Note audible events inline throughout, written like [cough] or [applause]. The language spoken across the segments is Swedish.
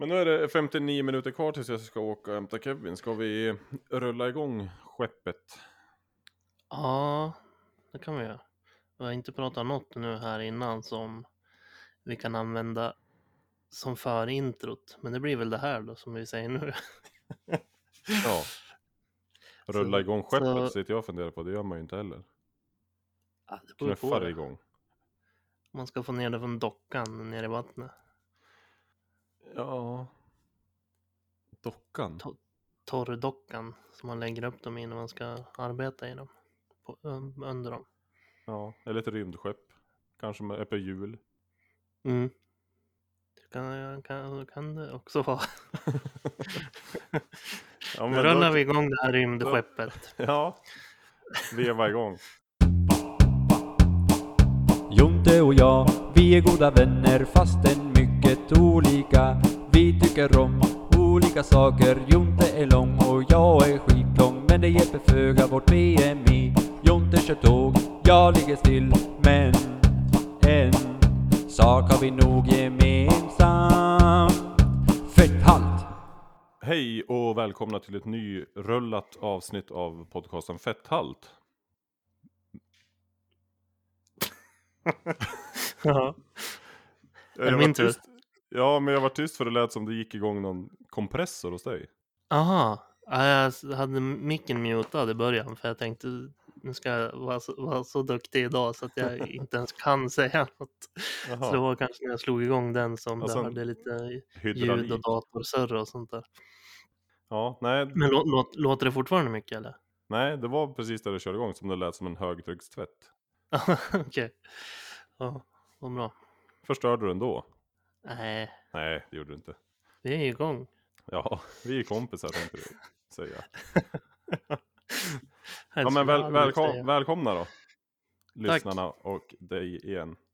Men nu är det 59 minuter kvar tills jag ska åka och hämta Kevin. Ska vi rulla igång skeppet? Ja, det kan vi göra. Vi har inte pratat något nu här innan som vi kan använda som förintrot. Men det blir väl det här då som vi säger nu. [laughs] Ja. Rulla Så- igång skeppet så- sitter jag och funderar på. Det gör man ju inte heller. Ja, Knuffar igång. Man ska få ner det från dockan ner i vattnet. Ja. Dockan. To- Torrdockan som man lägger upp dem i när man ska arbeta i dem. På, un- under dem. Ja, eller ett rymdskepp. Kanske med öppet hjul. Mm. Det kan, kan, kan det också vara. [laughs] Ja, Nu rullar då- vi igång det här rymdskeppet. [laughs] Ja. Veva igång. Jonte och jag, vi är goda vänner fastän mycket olika. Vi tycker om olika saker. Jonte är lång och jag är skitlång. Men det hjälper föga vårt BMI. Jonte kör tåg, jag ligger still. Men en sak har vi nog gemensamt. Fetthalt! Hej och välkomna till ett nyrullat avsnitt av podcasten Fetthalt. [laughs] Ja. Det var min tur? tyst- Ja, men jag var tyst för det lät som det gick igång någon kompressor hos dig. Aha. Ja, jag hade micken mutad i början för jag tänkte nu ska jag vara så, vara så duktig idag så att jag [laughs] inte ens kan säga något. Så det var kanske när jag slog igång den som Och det hade lite ljud hydraulik. och datorsurr och sånt där. Ja, nej, Men lå, lå, låter det fortfarande mycket eller? nej, det var precis där det körde igång som det lät som en högtryckstvätt. [laughs] Okej. Ja, vad bra. Förstörde du den då? Nej, Nej, det gjorde du inte. vi är igång. Ja, vi är kompisar tänkte du säga. [laughs] Ja, men väl, välkom, säga. välkomna då. Lyssnarna och dig igen. Tack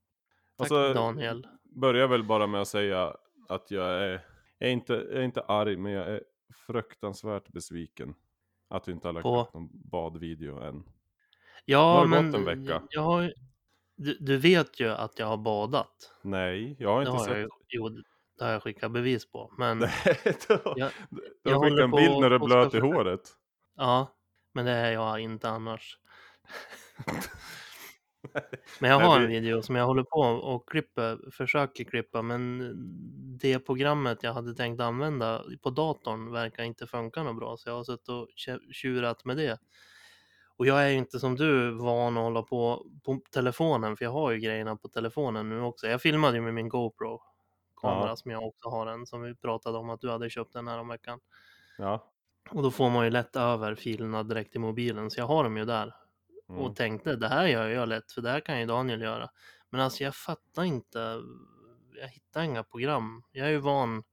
Alltså, Daniel. börjar väl bara med att säga att jag är, jag är, inte, jag är inte arg, men jag är fruktansvärt besviken. Att vi inte har lagt upp någon badvideo än. Ja, men gått en vecka. Jag har, du, du vet ju att jag har badat. Nej, jag har Det inte har sett. jag, jo, det har jag skickat bevis på. Men Nej, [laughs] du har, Jag- du jag har skickat en bild när du är blöt i håret. ja, men det är jag inte annars. [laughs] Men jag har en video som jag håller på och klipper, försöker klippa, men det programmet jag hade tänkt använda på datorn verkar inte funka något bra, så jag har suttit och tjurat med det. Och jag är ju inte som du van att hålla på på telefonen, för jag har ju grejerna på telefonen nu också. Jag filmade ju med min GoPro-kamera Ja. som jag också har en, som vi pratade om att du hade köpt den här om veckan. Ja. Och då får man ju lätt över filerna direkt i mobilen, så jag har dem ju där. Mm. Och tänkte det här gör jag lätt, för det här kan ju Daniel göra. Men alltså jag fattar inte, jag hittar inga program. Jag är ju van,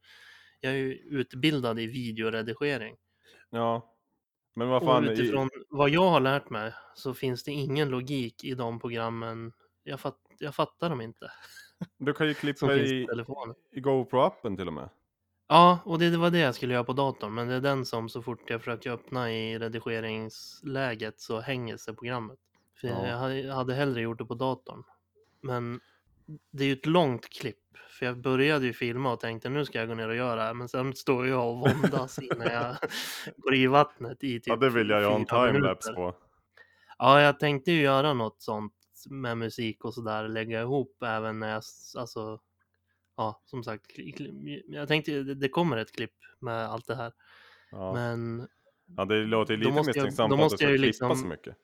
jag är ju utbildad i videoredigering. ja. Men vad fan, och i, utifrån vad jag har lärt mig så finns det ingen logik i de programmen. Jag, fatt, jag fattar dem inte. du kan ju [laughs] klippa i, i GoPro-appen till och med. Ja, och det, det var det jag skulle göra på datorn. Men det är den som så fort jag försöker öppna i redigeringsläget så hänger sig programmet. För Ja. jag hade hellre gjort det på datorn. Men det är ju ett långt klipp. För jag började ju filma och tänkte nu ska jag gå ner och göra det här. Men sen står jag och våndas innan jag [laughs] går i vattnet i typ Ja, det vill jag ju ha en timelapse på. Ja, jag tänkte ju göra något sånt med musik och sådär, lägga ihop även när jag, alltså, ja, som sagt, jag tänkte det- kommer ett klipp med allt det här, Ja. men ja, det låter ju lite misstänksamt att du ska klippa liksom- så mycket.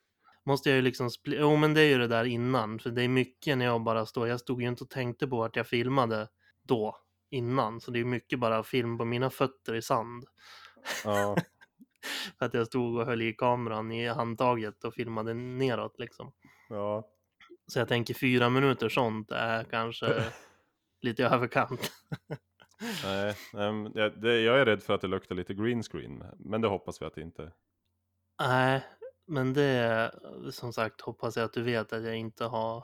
Måste jag ju liksom, jo men det är ju det där innan, för det är mycket när jag bara står, jag stod ju inte och tänkte på att jag filmade då, innan, så det är mycket bara film på mina fötter i sand. Ja. [laughs] För att jag stod och höll i kameran i handtaget och filmade neråt liksom. ja. Så jag tänker fyra minuter sånt är kanske [laughs] lite överkant. [laughs] Nej, nej, jag, det, jag är rädd för att det luktar lite green screen. Men det hoppas vi att det inte... Nej, men det som sagt hoppas jag att du vet att jag inte har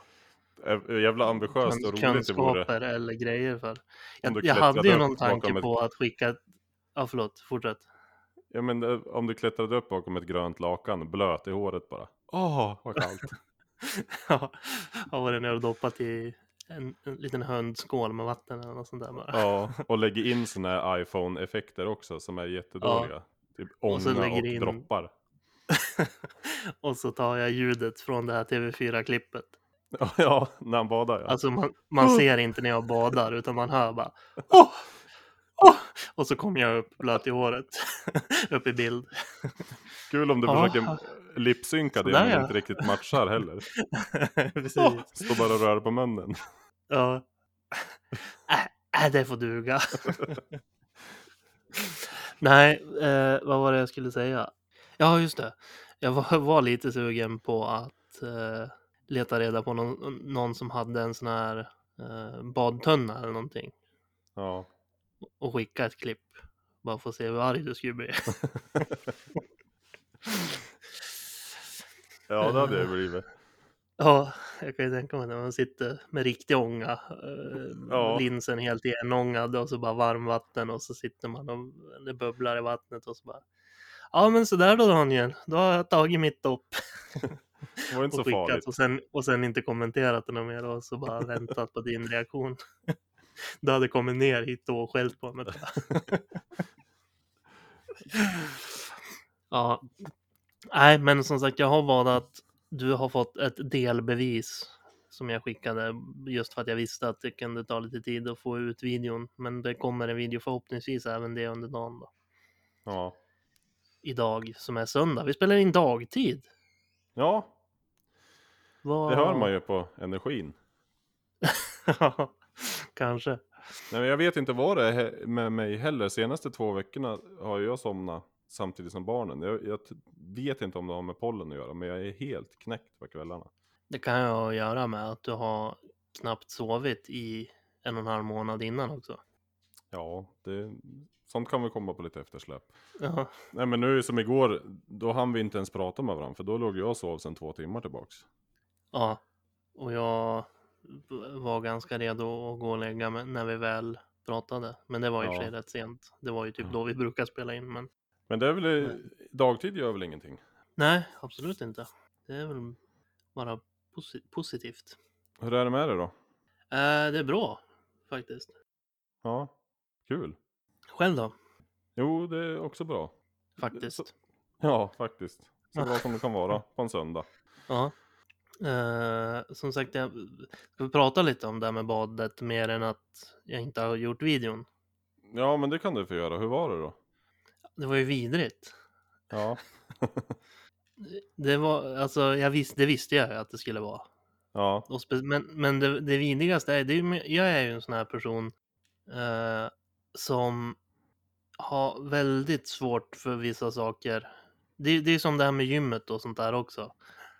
Är jävla ambitiöst och roligt det vore. eller grejer för. Jag, jag hade ju någon tanke ett- på att skicka, ja förlåt, fortsätt. Ja men eh, om du klättrade upp bakom ett grönt lakan, blöt i håret bara. Åh, vad kallt. [laughs] Ja, jag var nere och doppat i en, en liten höndskål med vatten eller något sånt där bara. Ja, och lägger in såna här iPhone-effekter också som är jättedåliga. Typ ånga Och och, in- droppar. [laughs] och så tar jag ljudet från det här TV4-klippet. Ja, [laughs] ja, när han badar ja. Alltså man, man ser inte när jag badar utan man hör bara Åh! [laughs] Åh! Och så kommer jag upp blöt i håret. upp i bild. Kul om du Ja. försöker lipsynka det men ja. inte riktigt matchar heller. Precis. Står bara och rör på munnen. Ja. Äh, äh, det får duga. Nej, eh, vad var det jag skulle säga? Ja, just det. Jag var, [laughs] var lite sugen på att eh, leta reda på någon, någon som hade en sån här eh, badtunna eller någonting. Ja. Och skicka ett klipp. Bara för att se hur arg du skulle bli. [laughs] ja, det hade jag [laughs] blivit. Ja, jag kan ju tänka mig när man sitter med riktig ånga. Eh, Ja. Linsen helt igenångad och så bara varmvatten och så sitter man och det bubblar i vattnet och så bara. Ja men sådär då Daniel, då har jag tagit mitt dopp. [laughs] Det var inte så farligt. och sen, och sen inte kommenterat det mer och så bara väntat på din reaktion. Du hade kommit ner hit och skällt på mig. [laughs] ja, nej men som sagt jag har badat. Du har fått ett delbevis som jag skickade just för att jag visste att det kunde ta lite tid att få ut videon. Men det kommer en video förhoppningsvis även det under dagen då. Ja. Idag som är söndag. Vi spelar in dagtid. ja, Vad... det hör man ju på energin. Ja, [laughs] Kanske. Nej, men jag vet inte vad det är med mig heller. Senaste två veckorna har jag somnat samtidigt som barnen. Jag, jag vet inte om det har med pollen att göra, men jag är helt knäckt på kvällarna. Det kan ju ha att göra med att du har knappt sovit i en och en halv månad innan också. Ja, det, sånt kan vi komma på lite eftersläp. Ja, Nej men nu som igår, då hann vi inte ens prata med varandra, för då låg jag och sov sedan två timmar tillbaks. ja. och jag var ganska redo att gå och lägga mig när vi väl pratade. Men det var ju och för Ja. sig rätt sent. Det var ju typ Ja. då vi brukar spela in. Men Men det är väl, dagtid gör väl ingenting? nej, absolut inte. Det är väl bara posi- positivt. Hur är det med det då? Eh, det är bra faktiskt. Ja, kul. Själv då? Jo, det är också bra. Faktiskt. Så- Ja, faktiskt. Så bra som det kan vara på en söndag. Ja. Eh, som sagt, jag ska prata lite om det här med badet mer än att jag inte har gjort videon. Ja, men det kan du få göra. Hur var det då? Det var ju vidrigt. Ja, Det var, alltså, jag visste, det visste jag att det skulle vara. ja, men men det, det vidrigaste är, det är, jag är ju en sån här person eh, som har väldigt svårt för vissa saker. Det, det är som det här med gymmet och sånt där också.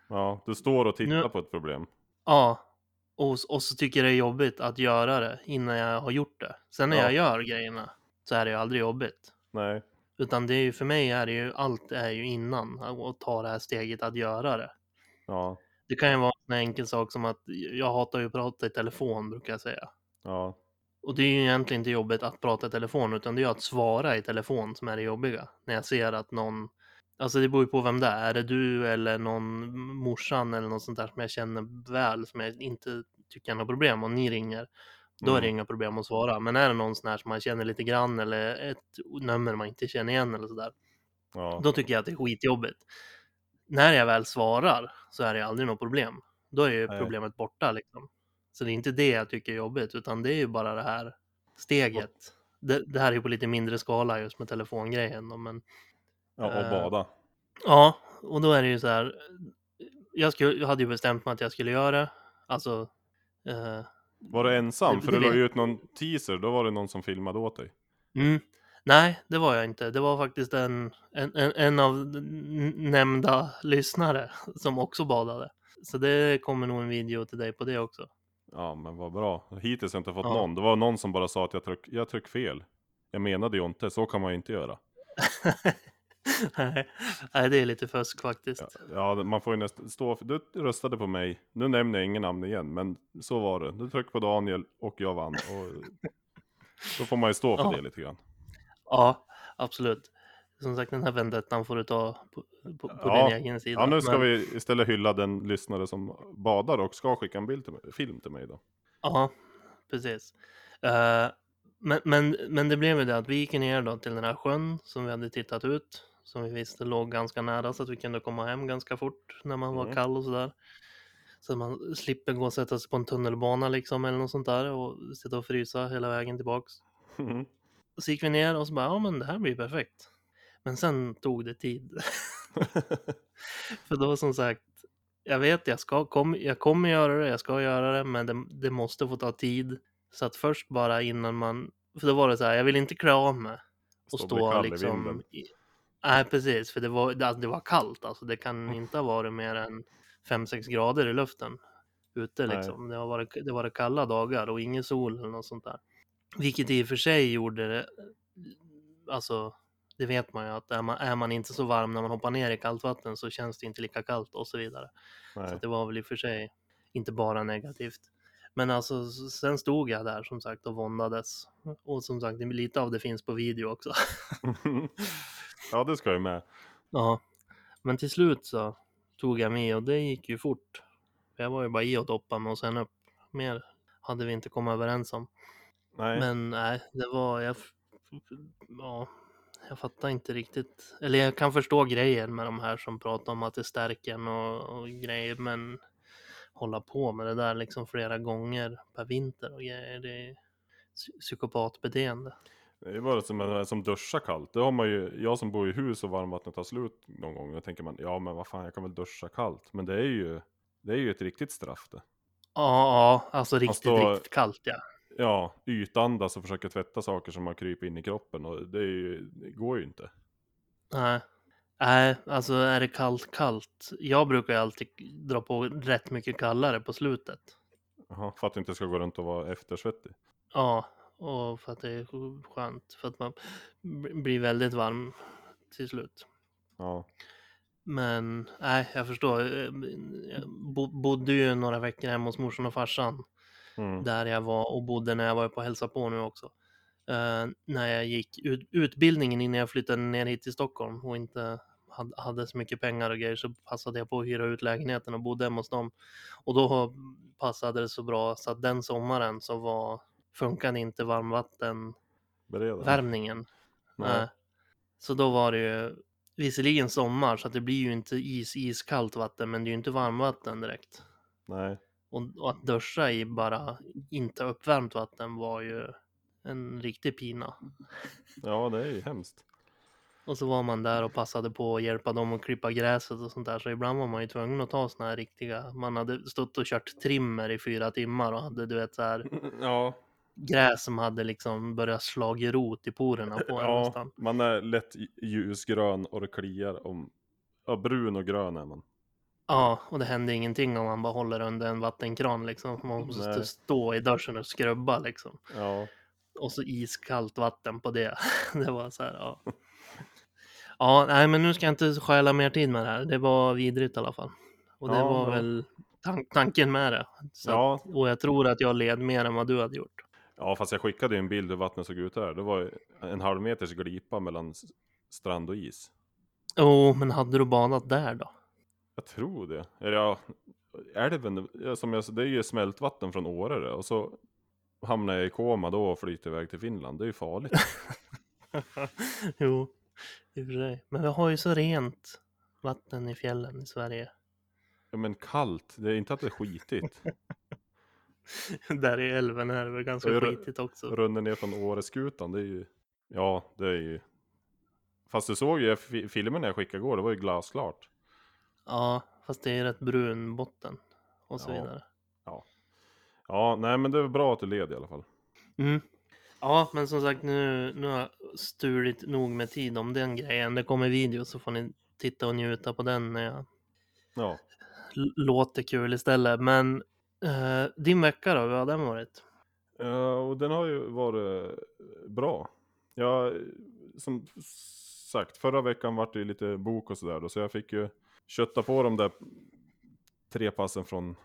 ja. Du står och tittar Nu- på ett problem. Ja, och, och så tycker jag det är jobbigt att göra det innan jag har gjort det. Sen när Ja. jag gör grejerna så är det ju aldrig jobbigt. Nej, Utan det är ju för mig är det ju allt är ju innan och ta det här steget att göra det. ja, Det kan ju vara en enkel sak som att jag hatar ju att prata i telefon brukar jag säga. ja, Och det är ju egentligen inte jobbigt att prata i telefon utan det är ju att svara i telefon som är det jobbiga. När jag ser att någon, alltså det beror ju på vem det är. Är det du eller någon morsan eller något sånt där som jag känner väl som jag inte tycker är något problem och ni ringer. Då är det Mm. inga problem att svara. Men är det någon sån här som man känner lite grann eller ett nummer man inte känner igen eller sådär. ja. Då tycker jag att det är skitjobbigt. När jag väl svarar så är det aldrig något problem. Då är ju Nej. problemet borta liksom. Så det är inte det jag tycker är jobbigt, utan det är ju bara det här steget. Det, det här är ju på lite mindre skala just med telefongrejen då, men ja, och eh, bada. ja, och då är det ju så här. Jag, skulle, jag hade ju bestämt mig att jag skulle göra det. Alltså, eh, Var du ensam? det- För det du la ju ut någon teaser, då var det någon som filmade åt dig. Mm. Nej, det var jag inte. Det var faktiskt en, en, en, en av nämnda lyssnare som också badade. Så det kommer nog en video till dig på det också. Ja, men vad bra. Hittills har jag inte fått Ja. någon. Det var någon som bara sa att jag tryck, jag tryck fel. Jag menade ju inte, så kan man ju inte göra. [laughs] nej, det är lite fusk faktiskt. Ja, man får ju nästan stå för, du röstade på mig. Nu nämner jag ingen namn igen, men så var det. Du tryckte på Daniel och jag vann. Och [laughs] då får man ju stå för Ja. det lite grann. Ja, absolut. Som sagt, den här vendettan får du ta på, på, på Ja. din egen sida. Ja, nu ska Men- vi istället hylla den lyssnare som badar och ska skicka en bild till mig, film till mig då. Ja, precis. Eh, men, men, men det blev ju det att vi gick ner då till den här sjön som vi hade tittat ut. Som vi visste låg ganska nära så att vi kunde komma hem ganska fort när man var Mm. kall och sådär. Så man slipper gå och sätta sig på en tunnelbana liksom eller något sånt där och sitta och frysa hela vägen tillbaks. [laughs] Mm. Så gick vi ner och så bara, ja men det här blir perfekt. Men sen tog det tid. [laughs] [laughs] För då som sagt, jag vet jag, ska, kom, jag kommer göra det, jag ska göra det, men det, det måste få ta tid. Så att först bara innan man, för då var det så här, jag vill inte klä av mig och Stå stå liksom. I, nej precis, för det var, det, det var kallt alltså. Det kan inte ha varit mer än 5-6 grader i luften ute Nej. liksom. Det har varit, det var kalla dagar och ingen sol eller något sånt där. Vilket i och för sig gjorde det, alltså det vet man ju att är man, är man inte så varm när man hoppar ner i kallt vatten så känns det inte lika kallt och så vidare. Så Nej. att det var väl i och för sig inte bara negativt. Men alltså sen stod jag där som sagt och våndades. Och som sagt, lite av det finns på video också. [laughs] ja, det ska jag med. ja. Men till slut så tog jag med och det gick ju fort. Jag var ju bara i och doppa mig och sen upp. Mer hade vi inte kommit överens om. Nej. Men nej, det var, jag, ja, jag fattar inte riktigt. Eller jag kan förstå grejen med de här som pratar om att det stärker en och, och grejer, men hålla på med det där liksom flera gånger per vinter och grejer, det är psy- psykopatbeteende. Det är bara som, en- som duschar kallt. Det har man ju, jag som bor i hus och varmvattnet tar slut någon gång. Då tänker man, ja men vad fan jag kan väl duscha kallt. Men det är ju, det är ju ett riktigt straff det. Ja, ja, alltså riktigt, står- riktigt kallt ja. Ja, ytandas och försöka tvätta saker som har krypit in i kroppen. Och det, ju, det går ju inte. Nej. Nej, alltså är det kallt, kallt. Jag brukar ju alltid dra på rätt mycket kallare på slutet. Jaha, för att du inte ska gå runt och vara eftersvettig. Ja, och för att det är skönt. För att man blir väldigt varm till slut. Ja, Men nej, jag förstår. Jag bo- bodde ju några veckor hemma hos morsan och farsan. Mm. Där jag var och bodde när jag var på hälsa på nu också. Eh, när jag gick ut, utbildningen innan jag flyttade ner hit till Stockholm och inte hade, hade så mycket pengar och grejer så passade jag på att hyra ut lägenheten och bodde hemma hos dem. Och då passade det så bra så att den sommaren så var funkade inte varmvattenvärmningen. Nej. Så då var det ju visserligen sommar så att det blir ju inte is, iskallt vatten men det är ju inte varmvatten direkt. Nej. Och, och att duscha i bara inte uppvärmt vatten var ju en riktig pina. Ja, det är ju hemskt. Och så var man där och passade på att hjälpa dem att klippa gräset och sånt där. Så ibland var man ju tvungen att ta såna här riktiga, man hade stått och kört trimmer i fyra timmar och hade du vet så här [laughs] Ja, gräs som hade liksom börjat slagit rot i porerna på en ja nästan. man är lätt ljusgrön och det kliar om... Ja, brun och grön är man. Ja, och det hände ingenting om man bara håller under en vattenkran liksom. Man måste Nej. stå i duschen och skrubba liksom. Ja, Och så iskallt vatten på det. [laughs] Det var så här, ja. Ja, nej, men nu ska jag inte stjäla mer tid med det här. Det var vidrigt i alla fall. Och det Ja, var väl tan- tanken med det. Så Ja. att, och jag tror att jag led mer än vad du hade gjort. ja, fast jag skickade ju en bild hur vattnet såg ut där. Det var en halv meters glipa mellan strand och is. Jo, men hade du badat där då? Jag tror det. Eller ja, älven, som jag, det är ju smältvatten från Åre det. Och så hamnar jag i koma då och flyter iväg till Finland. Det är ju farligt. [laughs] jo, i och för sig. Men vi har ju så rent vatten i fjällen i Sverige. Ja, men kallt, det är inte att det är skitigt. [laughs] där i älven är det väl ganska jag- skitigt också. Runnen ner från Åreskutan, det är ju... Ja, det är ju... Fast du såg ju fi- filmen jag skickade igår, det var ju glasklart. Ja, fast det är rätt brun botten och så Ja. vidare. Ja, nej men det är bra att du led i alla fall. Mm. Ja, men som sagt nu, nu har jag stulit nog med tid om den grejen. Det kommer video så får ni titta och njuta på den när jag Ja. låter kul istället. Men eh, din vecka då, hur har den varit? Ja, och den har ju varit bra. Jag, som sagt, förra veckan var det ju lite bok och sådär då, så jag fick ju kötta på de där tre passen från,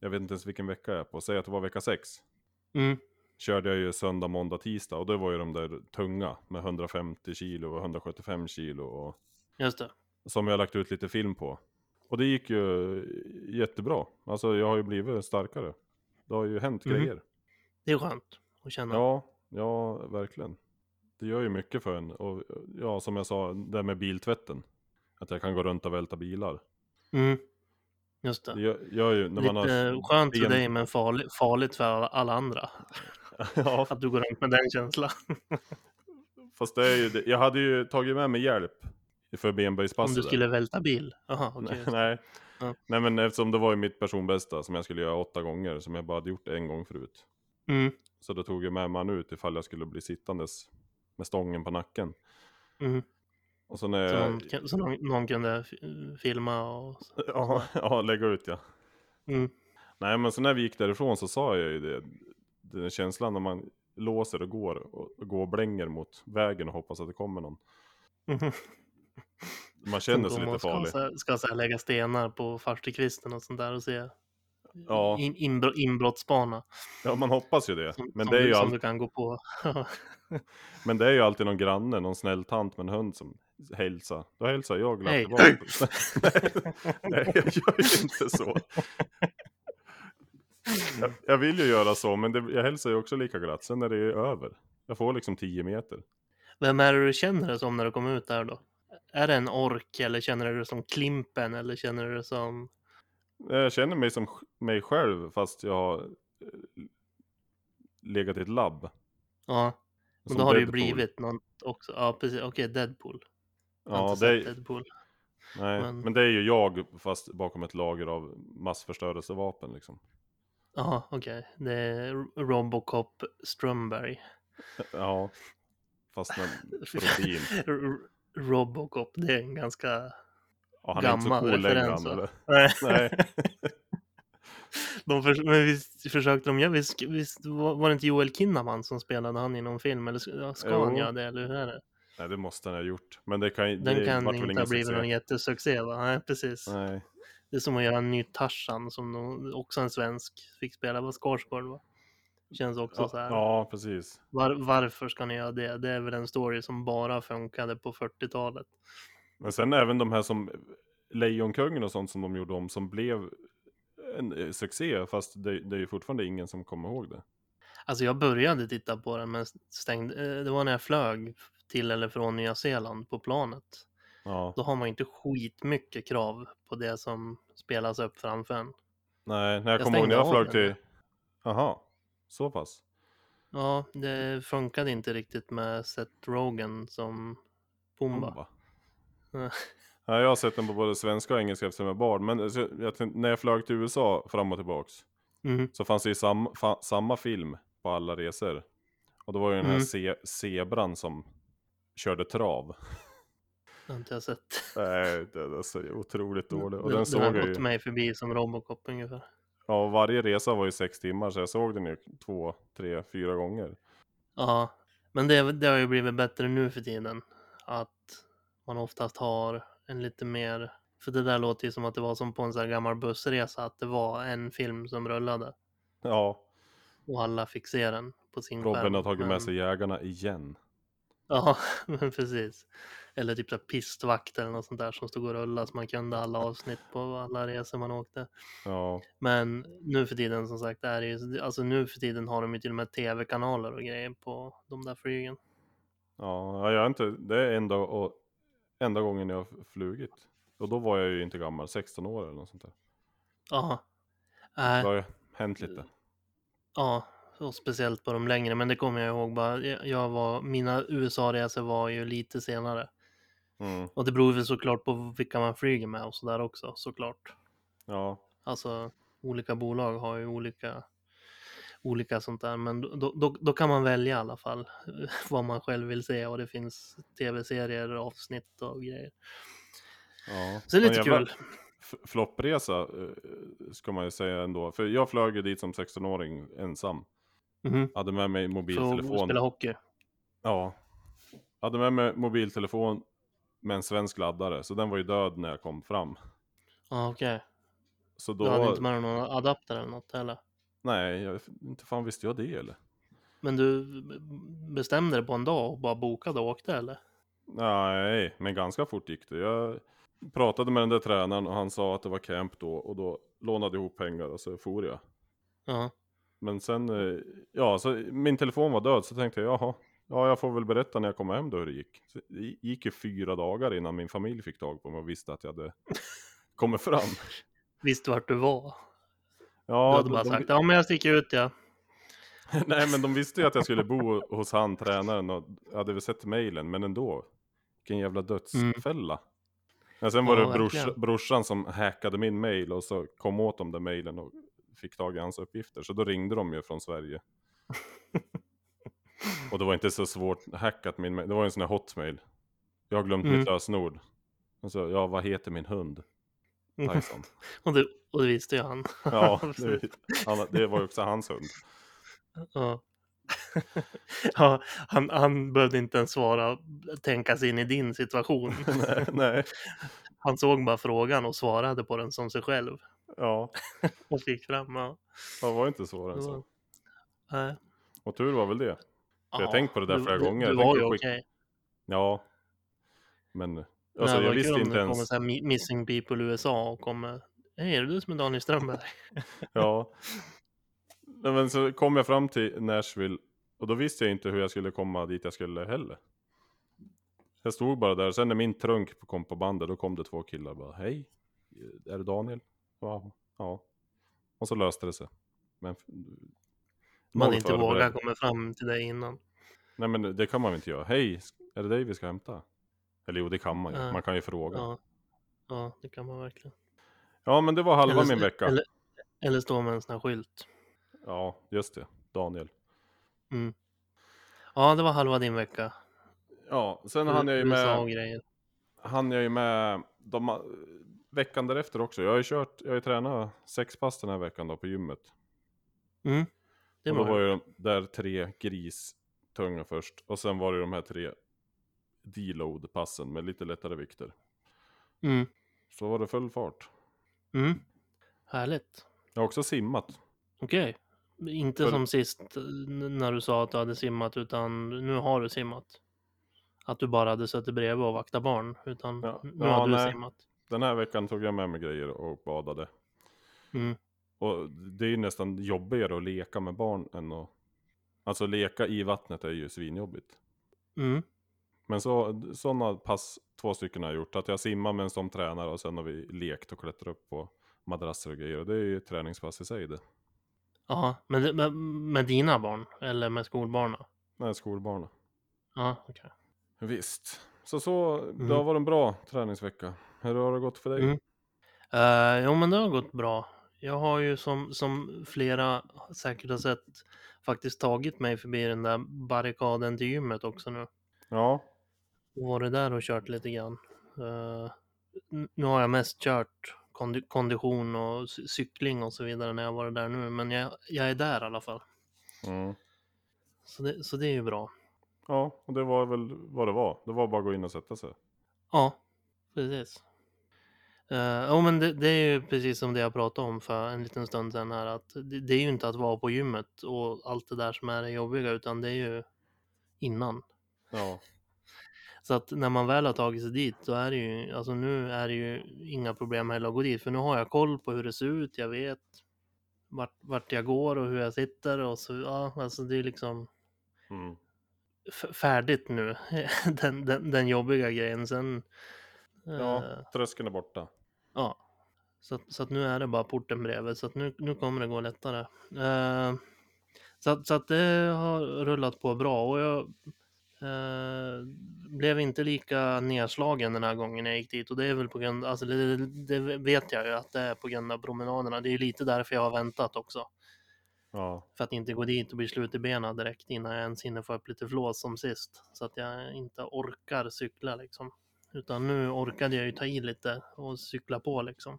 jag vet inte ens vilken vecka jag är på, säg att det var vecka sex. Mm. Körde jag ju söndag, måndag, tisdag och det var ju de där tunga med 150 kilo och 175 kilo och Just det. som jag lagt ut lite film på. Och det gick ju jättebra. Alltså jag har ju blivit starkare. Det har ju hänt Mhm. grejer. Det är skönt att känna. Ja, ja, verkligen. Det gör ju mycket för en. Och ja, som jag sa, det med biltvätten. Att jag kan gå runt och välta bilar. Mm. Just Det gör, gör ju när Lite man har... skönt för dig men farligt, farligt för alla- andra. [laughs] ja, Att du går runt med den känslan. [laughs] fast det är ju det. Jag hade ju tagit med mig hjälp för Om benböjspasset. du där. skulle välta bil. Jaha, okej. Nej. Ja. nej, men eftersom det var ju mitt personbästa som jag skulle göra åtta gånger, som jag bara hade gjort en gång förut. Mm. Så då tog jag med man ut ifall jag skulle bli sittandes med stången på nacken. Mm. Och så när Så, någon, så någon, någon kunde fi- filma och... [laughs] Ja, ja, lägga ut ja. Mm. Nej men så när vi gick därifrån så sa jag ju det. Den känslan när man låser och går och, går och blänger mot vägen och hoppas att det kommer någon. Mhm. [laughs] Man känner sig lite ska, farlig. här- Ska så här lägga stenar på farstukvisten och sånt där och se Ja. in, inbro, inbrottsbana. Ja man hoppas ju det. Som, Men som, det, är du, ju all... [laughs] men det är ju alltid någon granne, någon snäll tant med en hund som hälsar. Då hälsar jag glatt tillbaka. [laughs] Nej, jag gör ju inte så. Jag, jag vill ju göra så, men det, jag hälsar ju också lika glatt. Sen är det ju över. Jag får liksom 10 meter. Vem är det du känner dig som när du kommer ut där då? Är det en ork eller känner du dig som Klimpen eller känner du dig som... Jag känner mig som mig själv fast jag har eh, legat i ett labb. Ja, men då har det ju blivit något också. Ja, precis. Okej, Deadpool. Ja, det är, Deadpool. nej, men... men- det är ju jag fast bakom ett lager av massförstörelsevapen liksom. Ja, okej. Det är Robocop Strömberg. [laughs] Ja, fast med [laughs] protein. Robocop, det är en ganska... Ja, han är inte så Gammal cool längre referens, eller? [laughs] Nej. Nej. De förs- men visst försökte de, ja, visst, visst var det inte Joel Kinnaman som spelade han i någon film? Eller ska, ska han Jo. göra det, eller hur är det? Nej, det måste han ha gjort. Men det kan. Den det kan inte ha blivit succé. någon jättesuccé va? Nej, precis. Nej. Det är som att göra en ny Tarzan som också en svensk fick spela, var Skarsgård va? Känns också Ja, så här. ja, precis. Var, varför ska ni göra det? Det är väl en story som bara funkade på 40-talet. Men sen även de här som Lejonkungen och sånt som de gjorde om som blev en eh, succé fast det, det är ju fortfarande ingen som kommer ihåg det. Alltså jag började titta på den men stängde, eh, det var när jag flög till eller från Nya Zeeland på planet. Ja, Då har man inte skitmycket krav på det som spelas upp framför en. nej, när jag Jag kommer ihåg när jag flög till... Jaha, så pass. Ja, det funkade inte riktigt med Seth Rogen som Pumba. Pumba. Ja, jag har sett den på både svenska och engelska eftersom jag är barn. Men så jag tänkte, när jag flög till USA fram och tillbaks Mhm. så fanns det ju sam, fa, samma film på alla resor. Och då var ju den här Mm. ze, zebran som körde trav. Det har inte jag sett. [laughs] Nej, det är så otroligt dålig. Och den, den såg har jag gått ju. mig förbi som Robocop ungefär. Ja, och varje resa var ju sex timmar så jag såg den ju två, tre, fyra gånger. Ja, men det, det har ju blivit bättre nu för tiden. Att man oftast har en lite mer, för det där låter ju som att det var som på en sån här gammal bussresa, att det var en film som rullade Ja, och alla fick se den på sin skärm. Robin har tagit med sig jägarna igen. Ja, [laughs] men precis. Eller typ så pistvakt eller något sånt där som stod och rullade så man kunde alla avsnitt på alla resor man åkte. Ja, Men nu för tiden som sagt är det ju, alltså nu för tiden har de ju till och med tv-kanaler och grejer på de där flygen. ja, jag är inte, det är enda, och, enda gången jag har flugit. Och då var jag ju inte gammal, 16 år eller något sånt där. Ja. Det Äh, har ju hänt lite. ja, och speciellt på de längre, men det kommer jag ihåg bara. Jag var, mina USA-resor var ju lite senare. Mm, Och det beror väl såklart på vilka man flyger med och sådär också, såklart. ja, Alltså, olika bolag har ju olika, olika sånt där, men då, då, då kan man välja i alla fall [laughs] vad man själv vill se och det finns tv-serier, avsnitt och grejer. ja. Så det är lite jävla kul. Floppresa eh, ska man ju säga ändå. För jag flög ju dit som 16-åring ensam. Mhm. Hade med mig För att mobiltelefon. spela hockey. Ja. Hade med mig mobiltelefon med en svensk laddare. Så den var ju död när jag kom fram. Ja, okej. Så Du då... hade inte med dig någon adapter eller något heller? Nej, jag, inte fan visste jag det eller? Men du bestämde dig på en dag och bara bokade och åkte eller? Nej, men ganska fort gick det. Jag pratade med den där tränaren och han sa att det var camp då. Och då lånade jag ihop pengar och så for jag. Ja. Men sen, eh, ja, så min telefon var död så tänkte jag jaha, ja jag får väl berätta när jag kommer hem då hur det gick. Så det gick ju fyra dagar innan min familj fick tag på mig och visste att jag hade [laughs] kommit fram. Visste vart du var. Ja, du hade de- bara de- sagt, ja men jag sticker ut ja. [laughs] Nej men de visste ju att jag skulle bo [laughs] hos han tränaren och hade väl sett mejlen men ändå. Vilken jävla dödsfälla. Men sen var Mm. Ja, det brors, brorsan som hackade min mail och så kom åt de där mejlen och fick tag i hans uppgifter. Så då ringde de ju från Sverige. [laughs] och det var inte så svårt hackat min. Det var en sån här hotmail. Jag har glömt Mm. mitt lösenord. Och så, ja vad heter min hund? Tyson. [laughs] och, det, och det visste ju han. [laughs] Ja, det, han, det var ju också hans hund. Ja. ja, han, han behövde inte ens svara, tänka sig in i din situation. nej, nej, Han såg bara frågan och svarade på den som sig själv. Ja. [laughs] Och fick fram, ja. Det var inte svårare än så. Nej. Och tur var väl det. jag har tänkt på det där flera gånger. Det var ju okej. Ja. Men, alltså Nej, jag visste inte det kommer ens. så här mi- Missing People USA och kommer Hej, är det du som är Daniel Strömberg? [laughs] Ja. Men så kom jag fram till Nashville. Och då visste jag inte hur jag skulle komma dit jag skulle heller. Jag stod bara där. Sen när min trunk kom på bandet. Då kom det två killar och bara. Hej. Är det Daniel? Ja. ja. Och så löste det sig. Men. Man inte förberedd. vågar komma fram till dig innan. Nej men det kan man väl inte göra. Hej, är det dig vi ska hämta? Eller jo, det kan man ju. Ja. Man kan ju fråga. Ja, Ja, ja det kan man verkligen. men det var halva Eller- min vecka. Eller, eller stå med en sån här skylt. Ja, just det. Daniel. Mm. Ja, det var halva din vecka. Ja, sen hann jag ju med, hann jag ju med de, veckan därefter också. Jag har ju kört, jag har ju tränat sex pass den här veckan då på gymmet. Mm. Det och då var ju där tre gristunga först. Och sen var det de här tre deload passen med lite lättare vikter. mm. Så var det full fart. Mm. Härligt. Jag har också simmat. Okej. Inte För- som sist eh, när du sa att du hade simmat, utan nu har du simmat. Att du bara hade suttit bredvid och vaktat barn, utan Ja. nu Ja, har du nej. simmat. Den här veckan tog jag med mig grejer och badade. Mm. Och det är ju nästan jobbigare att leka med barn än att... Alltså leka i vattnet är ju svinjobbigt. Mm. Men så, sådana pass, två stycken har jag gjort. Att jag simmar med en som tränare och sen har vi lekt och klättrat upp på madrasser och grejer. Och det är ju träningspass i sig det. Ja, men det- med, med dina barn? Eller med skolbarnen? Nej, skolbarnen. Ja, okej. Visst. Så så, det Mm. har varit en bra träningsvecka. Hur har det gått för dig? Mm. Uh, jo, men det har gått bra. Jag har ju som, som flera säkert har sett faktiskt tagit mig förbi den där barrikaden till gymmet också nu. Ja, Och varit där och kört lite grann. N- nu har jag mest kört kondi- kondition och cy- cykling och så vidare när jag varit där nu. Men jag, jag är där i alla fall. mm. Så det, så det är ju bra. ja, och det var väl vad det var. Det var bara att gå in och sätta sig. Ja, precis. Uh, ja, men det, det är ju precis som det jag pratade om för en liten stund sedan här. Att det, det är ju inte att vara på gymmet och allt det där som är det jobbiga, utan det är ju innan. Ja, Så att när man väl har tagit sig dit, då är det ju, alltså nu är det ju inga problem heller att gå dit. För nu har jag koll på hur det ser ut, jag vet vart, vart jag går och hur jag sitter och så, ja, alltså det är liksom mm. färdigt nu, [laughs] den, den, den jobbiga grejen. Sen, ja eh, tröskeln är borta. Ja. Så, att- så att nu är det bara porten bredvid, så att nu, nu kommer det gå lättare. Eh, så, att- så att det har rullat på bra och jag eh, blev inte lika nedslagen den här gången jag gick dit och det är väl på grund, alltså det, det vet jag ju att det är på grund av promenaderna. Det är ju lite därför jag har väntat också. Ja, För att inte gå dit och bli slut i benen direkt innan jag ens hinner få upp lite flås som sist. Så att jag inte orkar cykla liksom. Utan nu orkade jag ju ta i lite och cykla på liksom.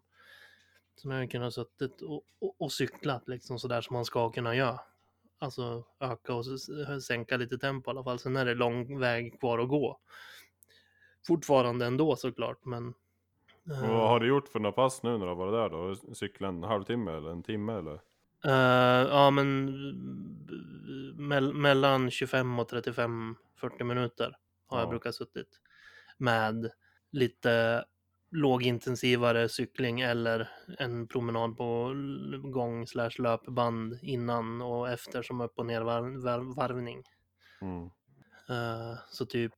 Så nu har jag kunnat suttit och, och, och cyklat liksom sådär som man ska kunna göra. Alltså öka och sänka lite tempo i alla fall. Sen är det lång väg kvar att gå. Fortfarande ändå såklart men. och eh, vad har du gjort för några pass nu när du har varit där då? Cykla en halvtimme eller en timme eller? Eh, ja, men mell- mellan 25 och 35, 40 minuter har jag Ja. brukat suttit. Med lite lågintensivare cykling eller en promenad på gång slash löpband innan och efter som upp och ner varv, varv, varvning. Mm. Eh, så typ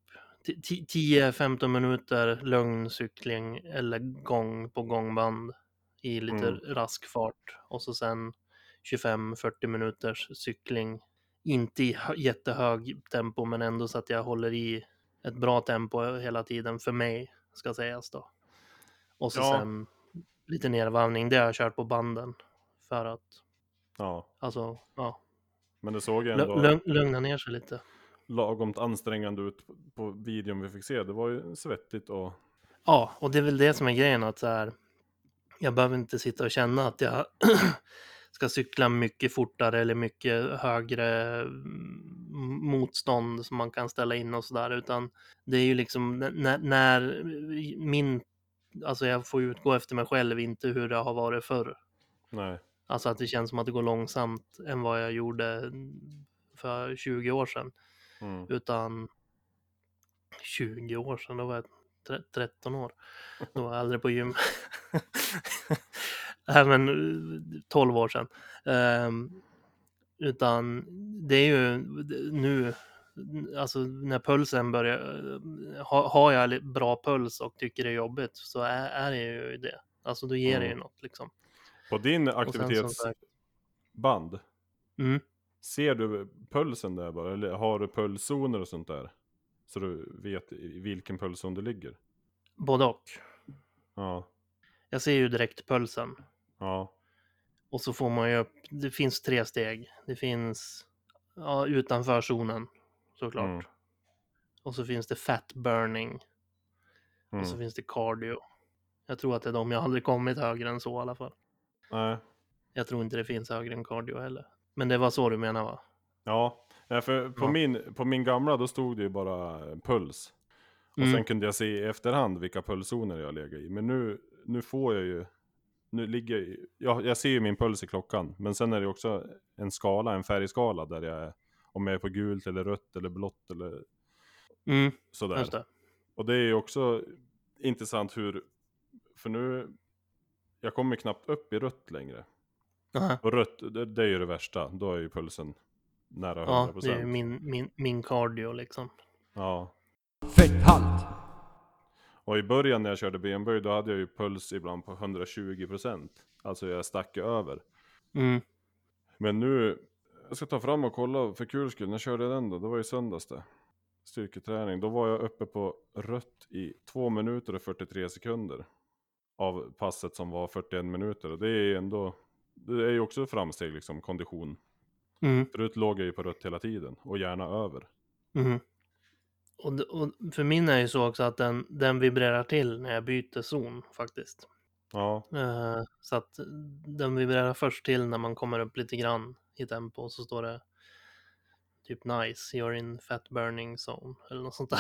ti- ti- 10-15 minuter lugn cykling eller gång på gångband i lite Mm. rask fart och så sen 25-40 minuters cykling. Inte i hö- jättehög tempo men ändå så att jag håller i ett bra tempo hela tiden för mig ska sägas då. Och så Ja. sen lite nervarvning. Det har jag kört på banden för att Ja, alltså ja, men det såg lu- ändå lugn- lugna ner sig lite. lagomt ansträngande ut på- på videon vi fick se. Det var ju svettigt och Ja, och det är väl det som är grejen att så här, jag behöver inte sitta och känna att jag [clears throat] ska cykla mycket fortare eller mycket högre mm, motstånd som man kan ställa in och sådär, utan det är ju liksom när, när min, alltså jag får utgå efter mig själv, inte hur det har varit förr. nej. Alltså att det känns som att det går långsamt än vad jag gjorde för 20 år sedan. Mm. Utan 20 år sedan, då var jag tre- 13 år. Då var jag aldrig på gym. [laughs] [laughs] [laughs] Nej men eh, 12 år sedan. Ehm, utan det är ju nu, alltså när pulsen börjar, eh, ha, har jag bra puls och tycker det är jobbigt så är, är det ju det. Alltså då ger det ju Mm. något liksom. På din aktivitetsband, Mm. ser du pulsen där bara? Eller har du pulszoner och sånt där? Så du vet i vilken pulszon du ligger? Både och. Ja, Jag ser ju direkt pulsen. Ja, Och så får man ju upp, det finns tre steg. Det finns ja, utanför zonen såklart. Mm. Och så finns det fat burning. Och så mm. finns det cardio. Jag tror att det är de, jag har aldrig kommit högre än så i alla fall. Nej, Jag tror inte det finns högre än cardio heller. Men det var så du menar va? ja. För på, Ja. min, på min gamla då stod det ju bara puls. Och Mm. sen kunde jag se i efterhand vilka pulszoner jag legat i. Men nu, nu får jag ju, nu ligger jag, jag ser ju min puls i klockan. Men sen är det också en skala, en färgskala där jag är, om jag är på gult eller rött eller blått eller Mm, sådär. just det. Och det är ju också intressant hur, för nu, jag kommer knappt upp i rött längre. Aha. Och rött, det, det är ju det värsta, då är ju pulsen nära 100%. Ja, det är ju min, min, min cardio liksom. Ja, Fetthalt. Och i början när jag körde benböj då hade jag ju puls ibland på 120%. Alltså jag stack ju över. Mm, Men nu, jag ska ta fram och kolla för kul skull, när körde jag den då? Det var ju söndags det. Styrketräning, då var jag uppe på rött i 2 minuter och 43 sekunder. Av passet som var 41 minuter och det är ändå, det är ju också framsteg liksom, kondition. mm, Förut låg jag ju på rött hela tiden och gärna över. mm. Och, och för min är ju så också att den, den vibrerar till när jag byter zon faktiskt. Ja, Eh, så att den vibrerar först till när man kommer upp lite grann i tempo och så står det typ nice, you're in fat burning zone eller något sånt där.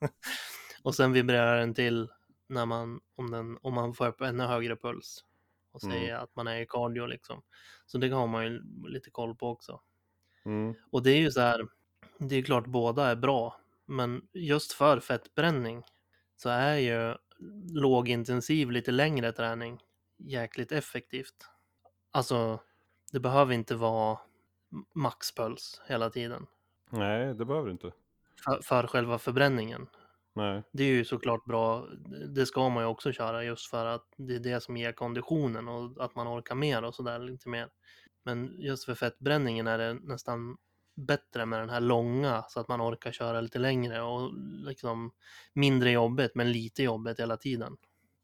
[laughs] och sen vibrerar den till när man, om, den, om man får upp ännu högre puls och Mm. säger att man är i cardio liksom. Så det har man ju lite koll på också. mm, Och det är ju så här, det är ju klart båda är bra, men just för fettbränning så är ju lågintensiv, lite längre träning jäkligt effektivt. Alltså, det behöver inte vara maxpuls hela tiden nej det behöver du inte. för, för själva förbränningen. Nej, Det är ju såklart bra, det ska man ju också köra just för att det är det som ger konditionen och att man orkar mer och sådär lite mer. Men just för fettbränningen är det nästan bättre med den här långa så att man orkar köra lite längre och liksom mindre jobbigt men lite jobbigt hela tiden.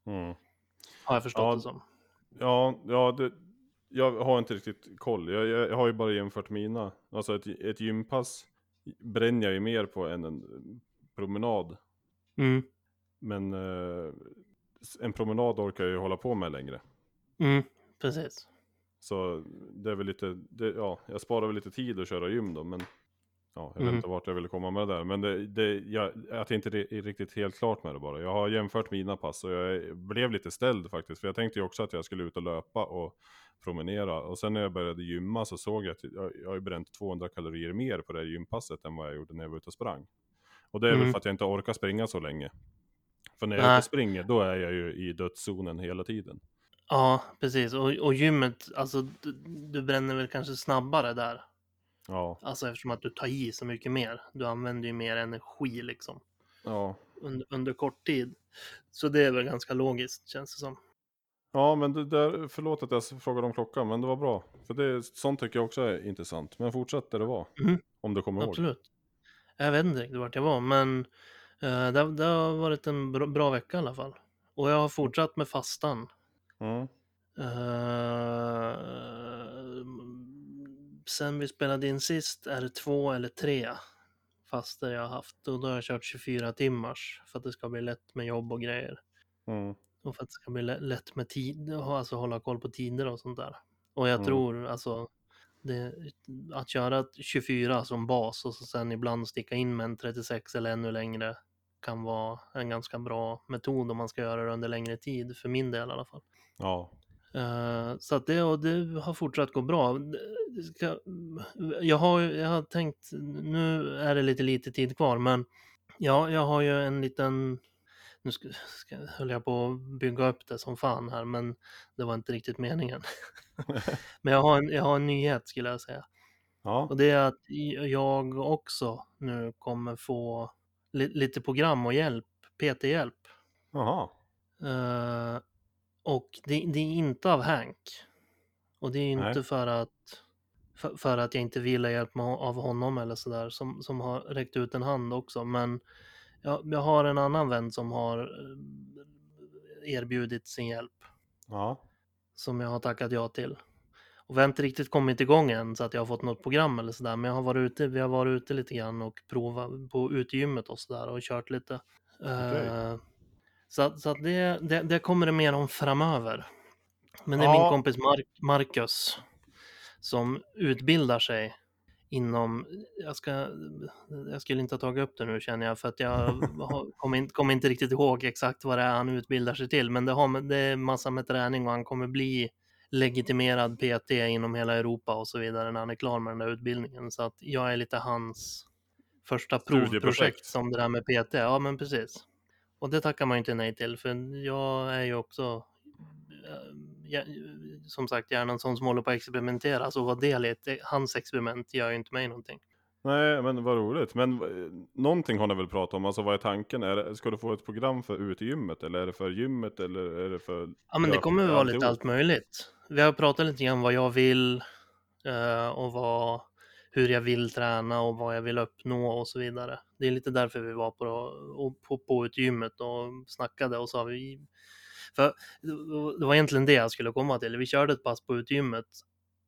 mm. Har jag förstått Ja, det som. Ja, ja det, jag har inte riktigt koll. Jag, jag, jag har ju bara jämfört mina. Alltså ett, ett gympass bränner jag ju mer på än en promenad. Mm, Men eh, en promenad orkar jag ju hålla på med längre. mm, precis. Så det är väl lite, det, ja, jag sparar väl lite tid att köra gym då, men ja, jag vet Mm. inte vart jag ville komma med det där. Men det, det, jag, att jag inte är riktigt helt klart med det bara. Jag har jämfört mina pass och jag blev lite ställd faktiskt. För jag tänkte ju också att jag skulle ut och löpa och promenera. Och sen när jag började gymma så såg jag att jag, jag har bränt 200 kalorier mer på det här gympasset än vad jag gjorde när jag var ute och sprang. Och det är väl Mm. för att jag inte orkar springa så länge. För när jag är ute och springer, då är jag ju i dödszonen hela tiden. Ja, precis. Och, och gymmet, alltså du, du bränner väl kanske snabbare där. Ja, Alltså eftersom att du tar i så mycket mer. Du använder ju mer energi liksom ja. under, under kort tid. Så det är väl ganska logiskt känns det som. Ja, men det där, förlåt att jag frågade om klockan, men det var bra. För det, sånt tycker jag också är intressant. Men fortsätt där det var. Mm. Om du kommer ihåg. Absolut. Jag vet inte riktigt vart jag var, men eh, det, det har varit en bra, bra vecka i alla fall. Och jag har fortsatt med fastan. Mm. Eh, sen vi spelade in sist är det två eller tre faster jag har haft. Och då har jag kört 24 timmars för att det ska bli lätt med jobb och grejer. Mm. Och för att det ska bli lä- lätt med tid, alltså hålla koll på tider och sånt där. Och jag Mm. tror alltså det, att köra 24 som bas och så sen ibland sticka in med en 36 eller ännu längre kan vara en ganska bra metod om man ska göra det under längre tid, för min del i alla fall. Ja. Eh, så att det, och det har fortsatt gå bra. Ska, jag, har, jag har tänkt, nu är det lite lite tid kvar, men ja, jag har ju en liten, nu ska, ska, höll jag på att bygga upp det som fan här, men det var inte riktigt meningen. [laughs] men jag har, en, jag har en nyhet skulle jag säga. Ja. Och det är att jag också nu kommer få li, lite program och hjälp, PT-hjälp. Jaha. Eh, och det, det är inte av Hank. Och det är Nej. inte för att, för, för att jag inte vill ha hjälp av honom eller sådär, som, som har räckt ut en hand också. Men jag, jag har en annan vän som har eh, erbjudit sin hjälp, Ja. som jag har tackat ja till. Och vi har inte riktigt kommit igång än så att jag har fått något program eller sådär. Men jag har varit ute, vi har varit ute lite grann och provat på utegymmet och sådär och kört lite. Okej. Eh, så så det, det, det kommer det mer om framöver. Men det är Ja. min kompis Mark, Marcus som utbildar sig inom, jag, ska, jag skulle inte ha tagit upp det nu känner jag för att jag kommer inte, kommer inte riktigt ihåg exakt vad det är han utbildar sig till. Men det, har, det är massa med träning och han kommer bli legitimerad PT inom hela Europa och så vidare när han är klar med den där utbildningen. Så att jag är lite hans första provprojekt som det där med PT. Ja, men precis. Och det tackar man ju inte nej till, för jag är ju också eh, som sagt hjärnan som håller på att experimentera, så vara del i ett, hans experiment gör ju inte mig någonting. Nej, men vad roligt. Men eh, någonting har ni väl pratat om? Alltså vad är tanken? Är det, ska du få ett program för utegymmet? Eller är det för gymmet? Eller är det för... Ja, men det kommer väl vara lite allt möjligt. Vi har pratat lite grann vad jag vill eh, och vad, hur jag vill träna och vad jag vill uppnå och så vidare. Det är lite därför vi var på, på, på ett gymmet och snackade och har vi... För det var egentligen det jag skulle komma till. Vi körde ett pass på utgymmet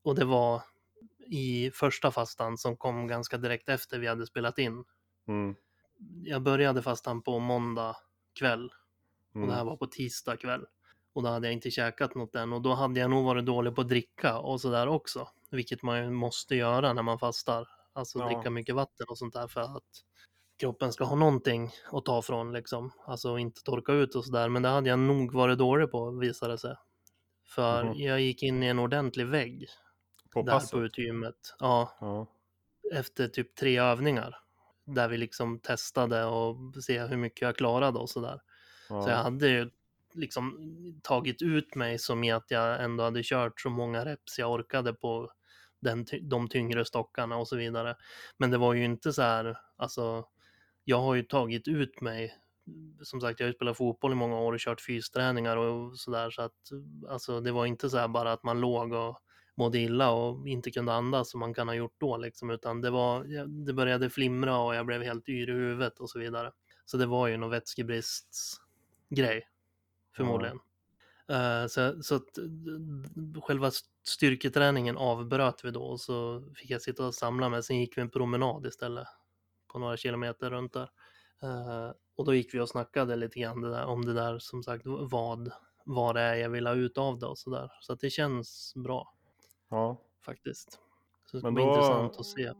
och det var i första fastan som kom ganska direkt efter vi hade spelat in. Mm. Jag började fastan på måndag kväll och det här Mm. var på tisdag kväll. Och då hade jag inte käkat något än och då hade jag nog varit dålig på att dricka och sådär också. Vilket man ju måste göra när man fastar. Alltså Ja. dricka mycket vatten och sånt där för att kroppen ska ha någonting att ta från liksom. Alltså inte torka ut och sådär. Men det hade jag nog varit dålig på visade det sig. För Mhm. jag gick in i en ordentlig vägg På där passet? på utegymmet. Ja, Ja. efter typ tre övningar. Där vi liksom testade och se hur mycket jag klarade och sådär. ja. Så jag hade ju liksom tagit ut mig som i att jag ändå hade kört så många reps jag orkade på den, de tyngre stockarna och så vidare. Men det var ju inte så här, alltså, jag har ju tagit ut mig. Som sagt, jag har ju spelat fotboll i många år och kört fysträningar och sådär. Så att, alltså, det var inte så här bara att man låg och mådde illa och inte kunde andas som man kan ha gjort då liksom, utan det var, det började flimra och jag blev helt yr i huvudet och så vidare. Så det var ju någon vätskebristgrej, förmodligen. Eh, så så att, själva styrketräningen avbröt vi då och så fick jag sitta och samla mig. Sen gick vi en promenad istället på några kilometer runt där. Eh, och då gick vi och snackade lite grann det där, om det där som sagt vad, vad det är jag vill ha ut av det och så där. Så att det känns bra ja. faktiskt. Så det ska Men bli då... intressant att se.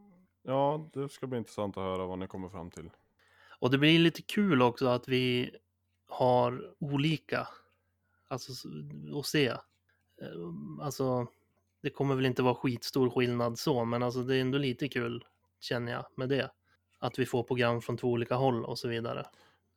Ja, det ska bli intressant att höra vad ni kommer fram till. Och det blir lite kul också att vi har olika, alltså att se. Eh, Alltså, det kommer väl inte vara skitstor skillnad så, men alltså det är ändå lite kul känner jag med det. Att vi får program från två olika håll och så vidare.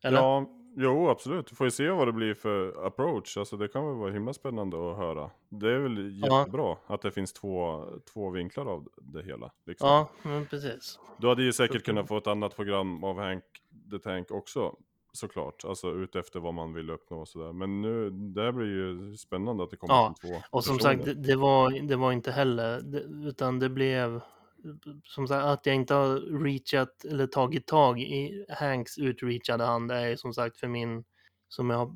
Eller? Ja, Jo, absolut. Får ju se vad det blir för approach. Alltså det kan väl vara himla spännande att höra. Det är väl jättebra att det finns två, två vinklar av det hela. Liksom. Ja, men precis. Du hade ju säkert kunnat få ett annat program av Hank the Tank också. Såklart, alltså utefter vad man vill uppnå och sådär. Men nu, det här blir ju spännande att det kommer Ja, från två Och som personer. sagt, det, det, var, det var inte heller, det, utan det blev som sagt att jag inte har reachat eller tagit tag i Hanks utreachade hand är ju som sagt för min, som jag har,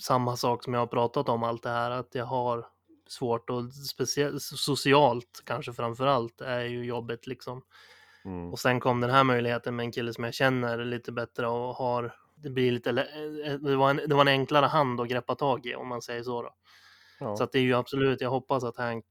samma sak som jag har pratat om allt det här, att jag har svårt och speciellt socialt kanske framför allt är ju jobbet liksom. Mm. Och sen kom den här möjligheten med en kille som jag känner lite bättre och har, det blir lite, lä- eh, det var en, det var en enklare hand att greppa tag i om man säger så då. Ja. Så att det är ju absolut, jag hoppas att Hank,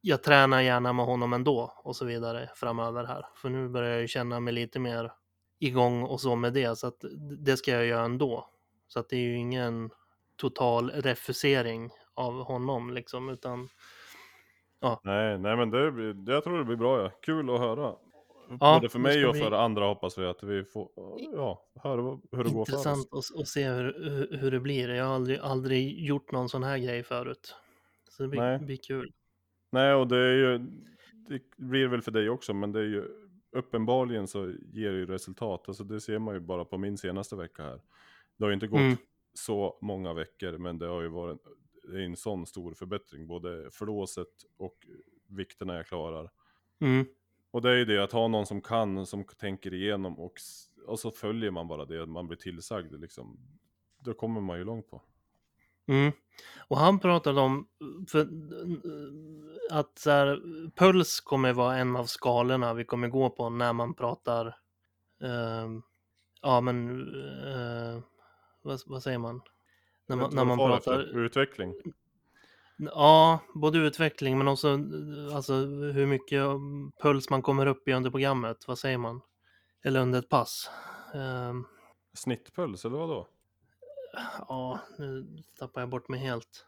jag tränar gärna med honom ändå och så vidare framöver här. För nu börjar jag ju känna mig lite mer igång och så med det, så att det ska jag göra ändå. Så att det är ju ingen total refusering av honom liksom, utan Nej, nej men det, jag tror det blir bra ja. Kul att höra. Ja, Både för mig och för andra hoppas vi att vi får ja, höra hur det går för oss. intressant att, se hur, hur, hur det blir. Jag har aldrig, aldrig gjort någon sån här grej förut. Så det blir, Nej. blir kul. Nej, och det är ju, det blir väl för dig också, men det är ju uppenbarligen så ger det ju resultat. Alltså det ser man ju bara på min senaste vecka här. Det har ju inte gått Mm. så många veckor, men det har ju varit en, en sån stor förbättring, både flåset och vikterna jag klarar. Mm. Och det är ju det att ha någon som kan, som tänker igenom och, och så följer man bara det man blir tillsagd liksom. Då kommer man ju långt på. Mm. Och han pratade om för, att så här, puls kommer vara en av skalorna vi kommer gå på när man pratar, ehm, ja men, eh, vad, vad säger man? När man, när man pratar, Utveckling. Ja, både utveckling men också alltså, hur mycket puls man kommer upp i under programmet, vad säger man? Eller under ett pass. Ehm, Snittpuls, eller vadå? Ja, nu tappar jag bort mig helt.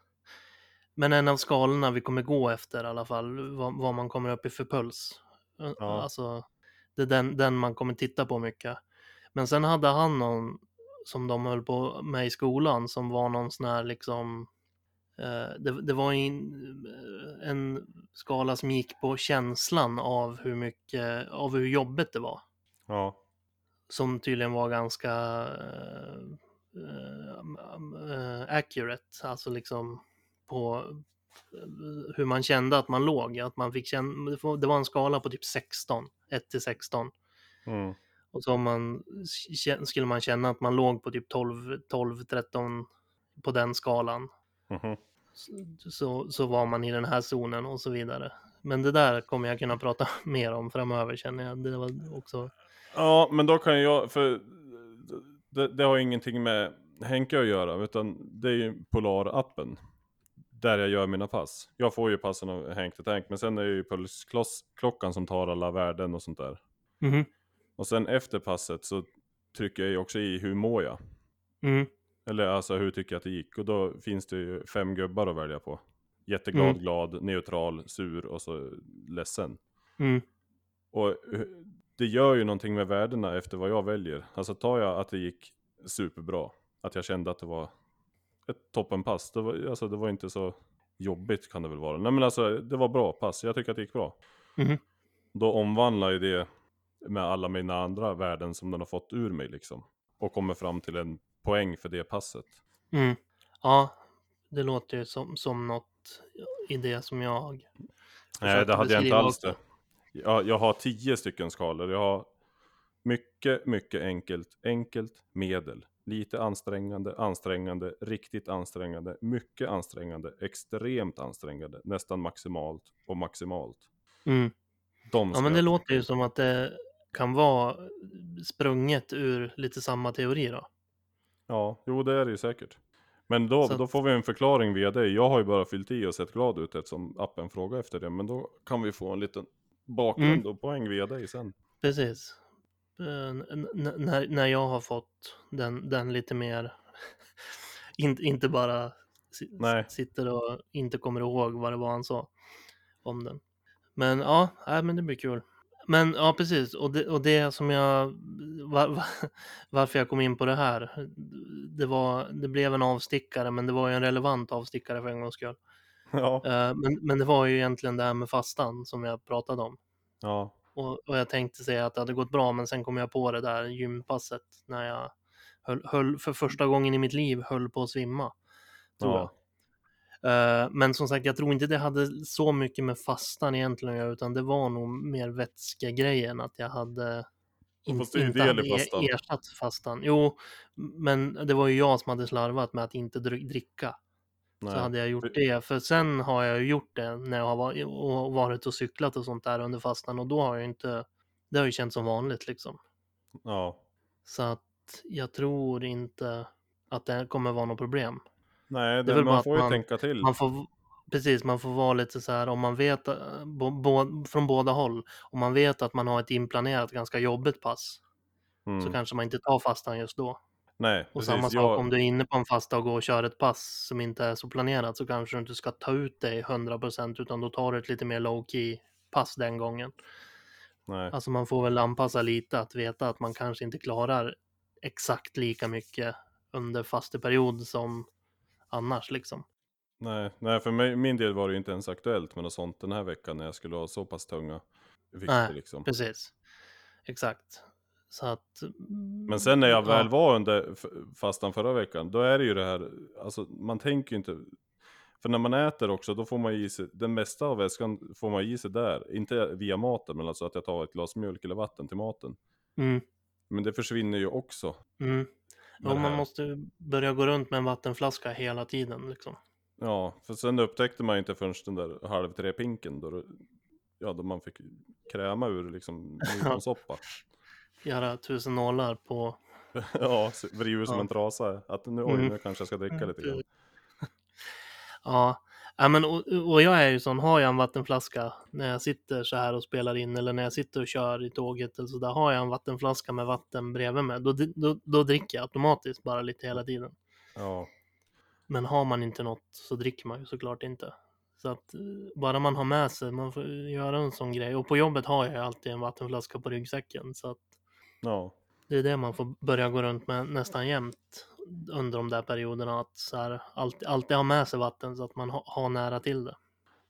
Men en av skalorna vi kommer gå efter i alla fall, vad, vad man kommer upp i för puls. Ja. Alltså, det är den, den man kommer titta på mycket. Men sen hade han någon som de höll på med i skolan som var någon sån här liksom, det, det var en, en skala som gick på känslan av hur mycket, av hur jobbigt det var Ja. som tydligen var ganska eh, eh, accurate, alltså liksom på eh, hur man kände att man låg, att man fick känna, det var- en skala på typ 16, 1 till 16. Mm. Och så man, skulle man känna att man låg på typ 12, 12, 13 på den skalan, Mhm. så- så, så var man i den här zonen och så vidare. Men det där kommer jag kunna prata [laughs] mer om framöver känner jag. Det var också, Ja, men då kan jag, för det, det har ingenting med Henke att göra, utan det är ju Polar-appen. Där jag gör mina pass. Jag får ju passen av Hank the Tank, men sen är det ju pulsklockan som tar alla värden och sånt där. Mhm. Och sen efter passet så trycker jag ju också i hur mår jag? Mm. Eller alltså hur tycker jag att det gick? Och då finns det ju fem gubbar att välja på. Jätteglad, Mm. glad, neutral, sur och så ledsen. Mm. Och eh, det gör ju någonting med värdena efter vad jag väljer. Alltså tar jag att det gick superbra, att jag kände att det var ett toppenpass. Det var, alltså det var inte så jobbigt kan det väl vara. Nej men alltså det var bra pass, jag tycker att det gick bra. Mhm. Då omvandlar ju det med alla mina andra värden som den har fått ur mig liksom. Och kommer fram till en poäng för det passet. Mm. Ja, det låter ju som, som något i det som jag Nej, det hade jag inte alls det. Jag, jag har tio stycken skalor. Jag har mycket, mycket enkelt, enkelt, medel. Lite ansträngande, ansträngande, riktigt ansträngande, mycket ansträngande, extremt ansträngande, nästan maximalt och maximalt. Mm. De Ja, men det låter ju som att det kan vara sprunget ur lite samma teori då. Ja, jo det är det ju säkert. Men då, att- då får vi en förklaring via dig. Jag har ju bara fyllt i och sett glad ut eftersom appen frågar efter det. Men då kan vi få en liten bakgrund Mm. och poäng via dig sen. Precis. Eh, n- när, när jag har fått den, den lite mer, [laughs] in, inte bara Nej. sitter och inte kommer ihåg vad det var han sa om den. Men ja, nej, men det blir kul. Men ja, precis. Och det, och det som jag... Var, var, [laughs] varför jag kom in på det här. Det, var, det blev en avstickare, men det var ju en relevant avstickare för en gångs skull. [laughs] Ja, Eh, men, men det var ju egentligen det här med fastan som jag pratade om. ja, Och, och jag tänkte säga att det hade gått bra, men sen kom jag på det där gympasset när jag höll, höll för första gången i mitt liv höll på att svimma. Tror jag. ja. Eh, men som sagt, jag tror inte det hade så mycket med fastan egentligen att göra, utan det var nog mer vätskegrejen att jag hade in, Fast det är ju inte del i fastan. e- ersatt fastan. Jo, men det var ju jag som hade slarvat med att inte dr- dricka. Nej. Så hade jag gjort Det-. För sen har jag ju gjort det när jag har varit och varit och cyklat och sånt där under fastan och då har jag inte, det har ju känts som vanligt liksom. Ja. Så att jag tror inte att det kommer vara något problem. Nej, det, bara man får ju man- tänka till. Man får, precis, man får vara lite så här om man vet eh, bo, bo, från båda håll. Om man vet att man har ett inplanerat ganska jobbigt pass Mm. så kanske man inte tar fastan just då. Nej, Och precis. samma sak jag... om du är inne på en fasta och går och kör ett pass som inte är så planerat så kanske du inte ska ta ut dig 100% utan då tar du ett lite mer low key pass den gången. Nej. Alltså man får väl anpassa lite att veta att man kanske inte klarar exakt lika mycket under fasteperiod som annars liksom. Nej, nej, för mig, min del var det ju inte ens aktuellt med något sånt den här veckan när jag skulle ha så pass tunga vikter Nej, liksom. Precis. Exakt. Så att... Men sen när jag väl ja, var under fastan förra veckan, då är det ju det här, alltså man tänker ju inte, för när man äter också, då får man i sig, den mesta av väskan får man i sig där, inte via maten, men alltså att jag tar ett glas mjölk eller vatten till maten. Mm, Men det försvinner ju också. mm. Jo, man måste börja gå runt med en vattenflaska hela tiden liksom. Ja, för sen upptäckte man ju inte förrän den där halv tre pinken då, ja, då man fick kräma ur liksom nyponsoppa. [laughs] Göra tusen nålar på... [laughs] ja, som Ja. en trasa. Att nu, oj, Mm. nu kanske jag ska dricka lite grann. [laughs] Ja, ja men och, och jag är ju sån, har jag en vattenflaska när jag sitter så här och spelar in eller när jag sitter och kör i tåget eller så där, har jag en vattenflaska med vatten bredvid mig, då, då, då dricker jag automatiskt bara lite hela tiden. Ja, Men har man inte något så dricker man ju såklart inte. Så att eh, bara man har med sig, man får göra en sån grej. Och på jobbet har jag ju alltid en vattenflaska på ryggsäcken. Så att ja, det är det man får börja gå runt med nästan jämt under de där perioderna. Att så här, alltid, alltid ha med sig vatten så att man ha, har nära till det.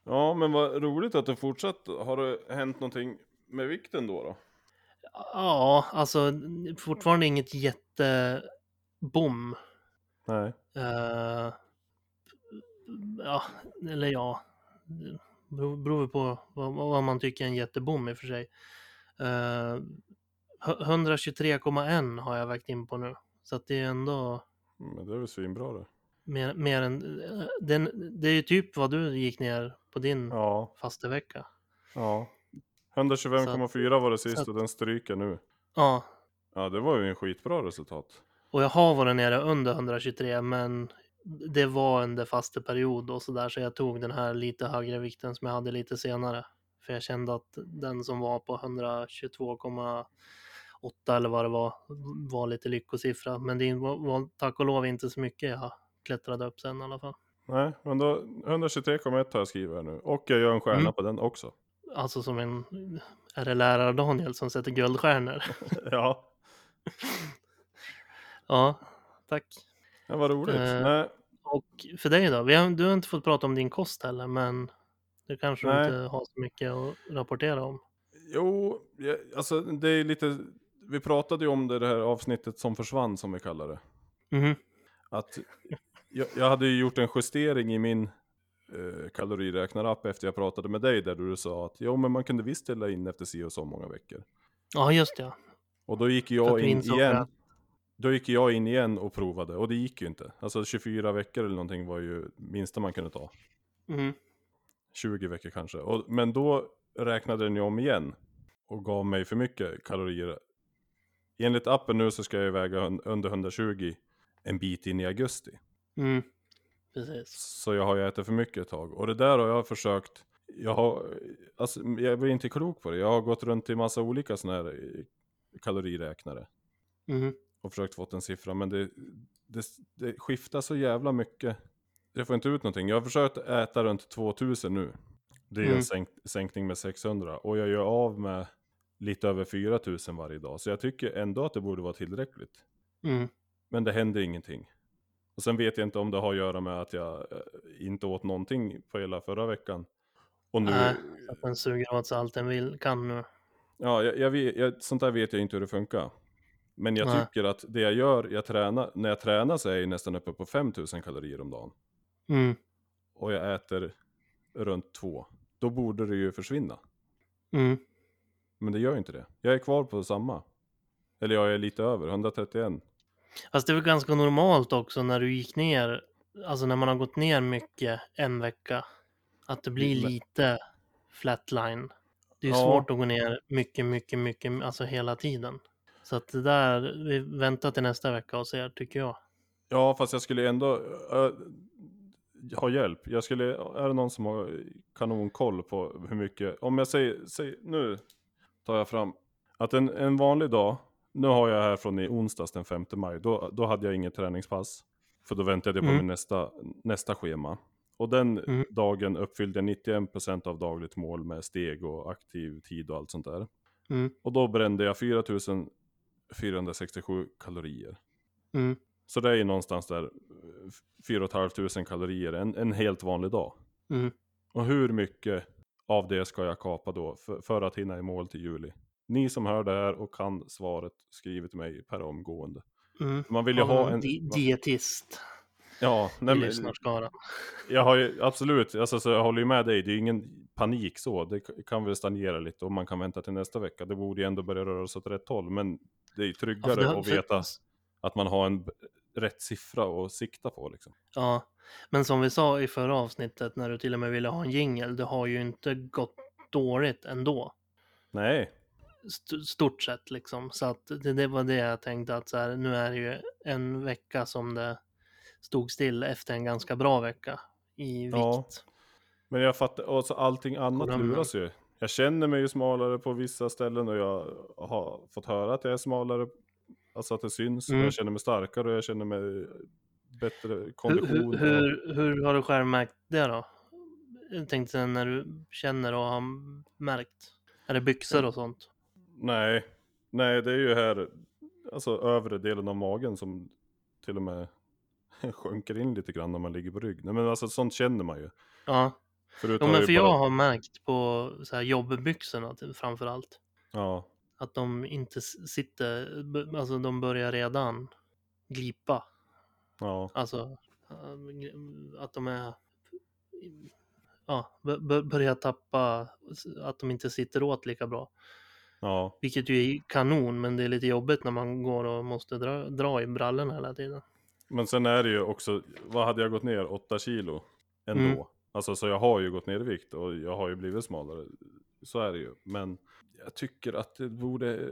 ja, men vad roligt att du fortsatt. Har det hänt någonting med vikten då? då? Ja, alltså fortfarande inget jättebom. Nej, Eh, ja, eller ja, det beror, beror på vad, vad man tycker är en jättebom i och för sig. Uh, 123,1 har jag vägt in på nu. Så att det är ändå men det är väl svinbra det. mer, mer än... eh, Den, det är ju typ vad du gick ner på din Ja, fastevecka. ja. 125,4 var det sist att- och den stryker nu. Ja, Ja, det var ju en skitbra resultat. och jag har varit nere under 123 men det var under fasteperiod och sådär så jag tog den här lite högre vikten som jag hade lite senare. För jag kände att den som var på 122,8 eller vad det var var lite lyckosiffra. Men det var, tack och lov inte så mycket jag klättrade upp sen i alla fall. Nej, men då 123,1 har jag skrivit här nu. Och jag gör en stjärna Mm. på den också. Alltså som en, är det lärare Daniel som sätter guldstjärnor? [laughs] ja, [laughs] ja, tack. det var roligt. Eh, Nej, Och för dig då? Vi har, du har inte fått prata om din kost heller, men det kanske du Nej. inte har så mycket att rapportera om. Jo, ja, alltså det är lite, vi pratade ju om det, det här avsnittet som försvann som vi kallar det. Mhm. Att jag, jag hade ju gjort en justering i min eh, kaloriräknarapp efter jag pratade med dig där du sa att jo men man kunde visst ställa in efter si och så många veckor. Ja, just det. Och då gick jag in igen. Då gick jag in igen och provade och det gick ju inte. Alltså 24 veckor eller någonting var ju minsta man kunde ta. Mhm. 20 veckor kanske. Och, men då räknade den ju om igen och gav mig för mycket kalorier. Enligt appen nu så ska jag väga under 120 en bit in i augusti. Mm. Precis. Så jag har ju ätit för mycket ett tag. Och det där har jag försökt. Jag har, alltså jag blir inte klok på det. Jag har gått runt i massa olika sådana här eh, kaloriräknare. Mhm. Och försökt få en siffra. Men det, det, det skiftar så jävla mycket. Jag får inte ut någonting. Jag har försökt äta runt 2000 nu. Det är Mm. en sänk, sänkning med 600. Och jag gör av med lite över 4000 varje dag. Så jag tycker ändå att det borde vara tillräckligt. Mm. Men det händer ingenting. Och sen vet jag inte om det har att göra med att jag eh, inte åt någonting på hela förra veckan. Och nu, Nej, att den suger åt sig allt den vill, kan nu. ja, jag, jag vet, jag, sånt där vet jag inte hur det funkar. Men jag Nej. tycker att det jag gör, jag tränar, när jag tränar så är jag nästan uppe på 5000 kalorier om dagen. Mm. Och jag äter runt två. Då borde det ju försvinna. Mm. Men det gör ju inte det. Jag är kvar på samma. Eller jag är lite över, 131. Fast det är väl ganska normalt också när du gick ner, alltså när man har gått ner mycket en vecka, att det blir Men- lite flatline. Det är ju Ja. svårt att gå ner mycket, mycket, mycket, alltså hela tiden. Så att det där, vi väntar till nästa vecka och ser, tycker jag. Ja, fast jag skulle ändå äh, ha hjälp. Jag skulle, är det någon som har kanonkoll på hur mycket, om jag säger, säger nu tar jag fram, att en, en vanlig dag, nu har jag här från i onsdags den 5 maj, då, då hade jag inget träningspass. För då väntade jag på Mm. min nästa, nästa schema. Och den Mm. dagen uppfyllde jag 91% av dagligt mål med steg och aktiv tid och allt sånt där. Mm. Och då brände jag 4467 kalorier. Mm. Så det är ju någonstans där 4 500 kalorier en, en helt vanlig dag. Mm. Och hur mycket av det ska jag kapa då för, för att hinna i mål till juli? Ni som hör det här och kan svaret, skriv till mig per omgående. Mm. Man vill ju ha en... di- dietist Ja, nej, men, [laughs] jag har ju absolut, alltså, så jag håller ju med dig, det är ingen panik så. Det kan väl stagnera lite och man kan vänta till nästa vecka. Det borde ju ändå börja röra sig åt rätt håll, men det är ju Ja, för tryggare det har- att för- veta att man har en rätt siffra att sikta på liksom. Ja, men som vi sa i förra avsnittet när du till och med ville ha en jingel, det har ju inte gått dåligt ändå. Nej, St- stort sett liksom. Så att det, det var det jag tänkte att så här, nu är det ju en vecka som det stod still efter en ganska bra vecka i vikt. Ja. Men jag fattar, och så allting annat Drömmen. luras ju. Jag känner mig ju smalare på vissa ställen och jag har fått höra att jag är smalare. Alltså att det syns. Mm. jag känner mig starkare och jag känner mig bättre kondition. hur, hur, hur har du själv märkt det då? Jag tänkte när du känner och har märkt. Är det byxor och sånt? Nej, nej det är ju här, alltså övre delen av magen som till och med [laughs] sjunker in lite grann när man ligger på rygg. Nej men alltså sånt känner man ju. Ja, Förut jo, men för bara- jag har märkt på så här jobbbyxorna till- framför allt. Ja, Att de inte sitter, alltså de börjar redan glipa. ja, Alltså äh, att de är, ja, börjar tappa, att de inte sitter åt lika bra. ja. Vilket ju är kanon, men det är lite jobbigt när man går och måste dra, dra i brallorna hela tiden. Men sen är det ju också, vad hade jag gått ner? 8 kilo ändå. Mm. Alltså så jag har ju gått ner i vikt och jag har ju blivit smalare. Så är det ju. Men jag tycker att det borde,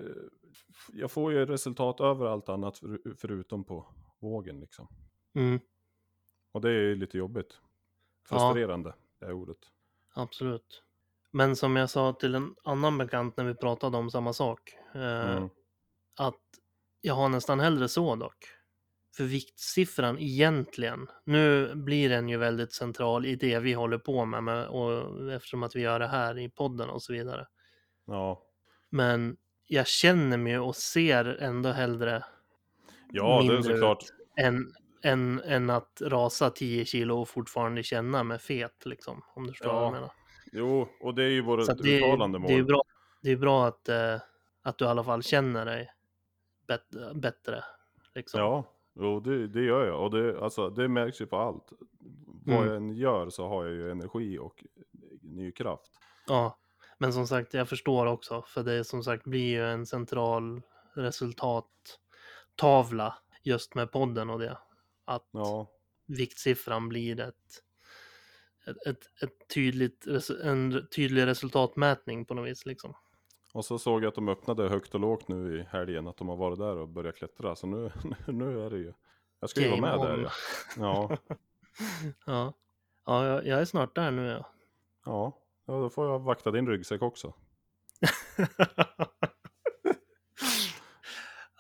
jag får ju resultat över allt annat för, förutom på vågen liksom. Mm, Och det är ju lite jobbigt. Frustrerande är ordet. absolut. Men som jag sa till en annan bekant när vi pratade om samma sak. Eh, Mm. att jag har nästan hellre så dock. För viktsiffran egentligen, nu blir den ju väldigt central i det vi håller på med, med och eftersom att vi gör det här i podden och så vidare. Ja, Men jag känner mig och ser ändå hellre ja det är Mindre såklart. än, än, än att rasa 10 kilo och fortfarande känna mig fet liksom. Om du förstår vad Ja, jag menar. Jo, och det är ju vårt uttalande mål. det är bra, det är bra att, eh, att du i alla fall känner dig bet- bättre. Liksom. Ja, jo, det, det gör jag. Och det, alltså, det märks ju på allt. Vad Mm. jag än gör så har jag ju energi och ny kraft. Ja, men som sagt, jag förstår också, för det som sagt blir ju en central resultattavla just med podden och det. Att Ja, viktsiffran blir ett, ett, ett, ett tydligt, en tydlig resultatmätning på något vis liksom. och så såg jag att de öppnade högt och lågt nu i helgen. Att de har varit där och börjat klättra. Så nu, [laughs] nu är det ju. Jag ska ju vara med där on. ja. Ja, [laughs] Ja, ja jag, jag är snart där nu ja. ja. Ja, då får jag vakta din ryggsäck också. [laughs]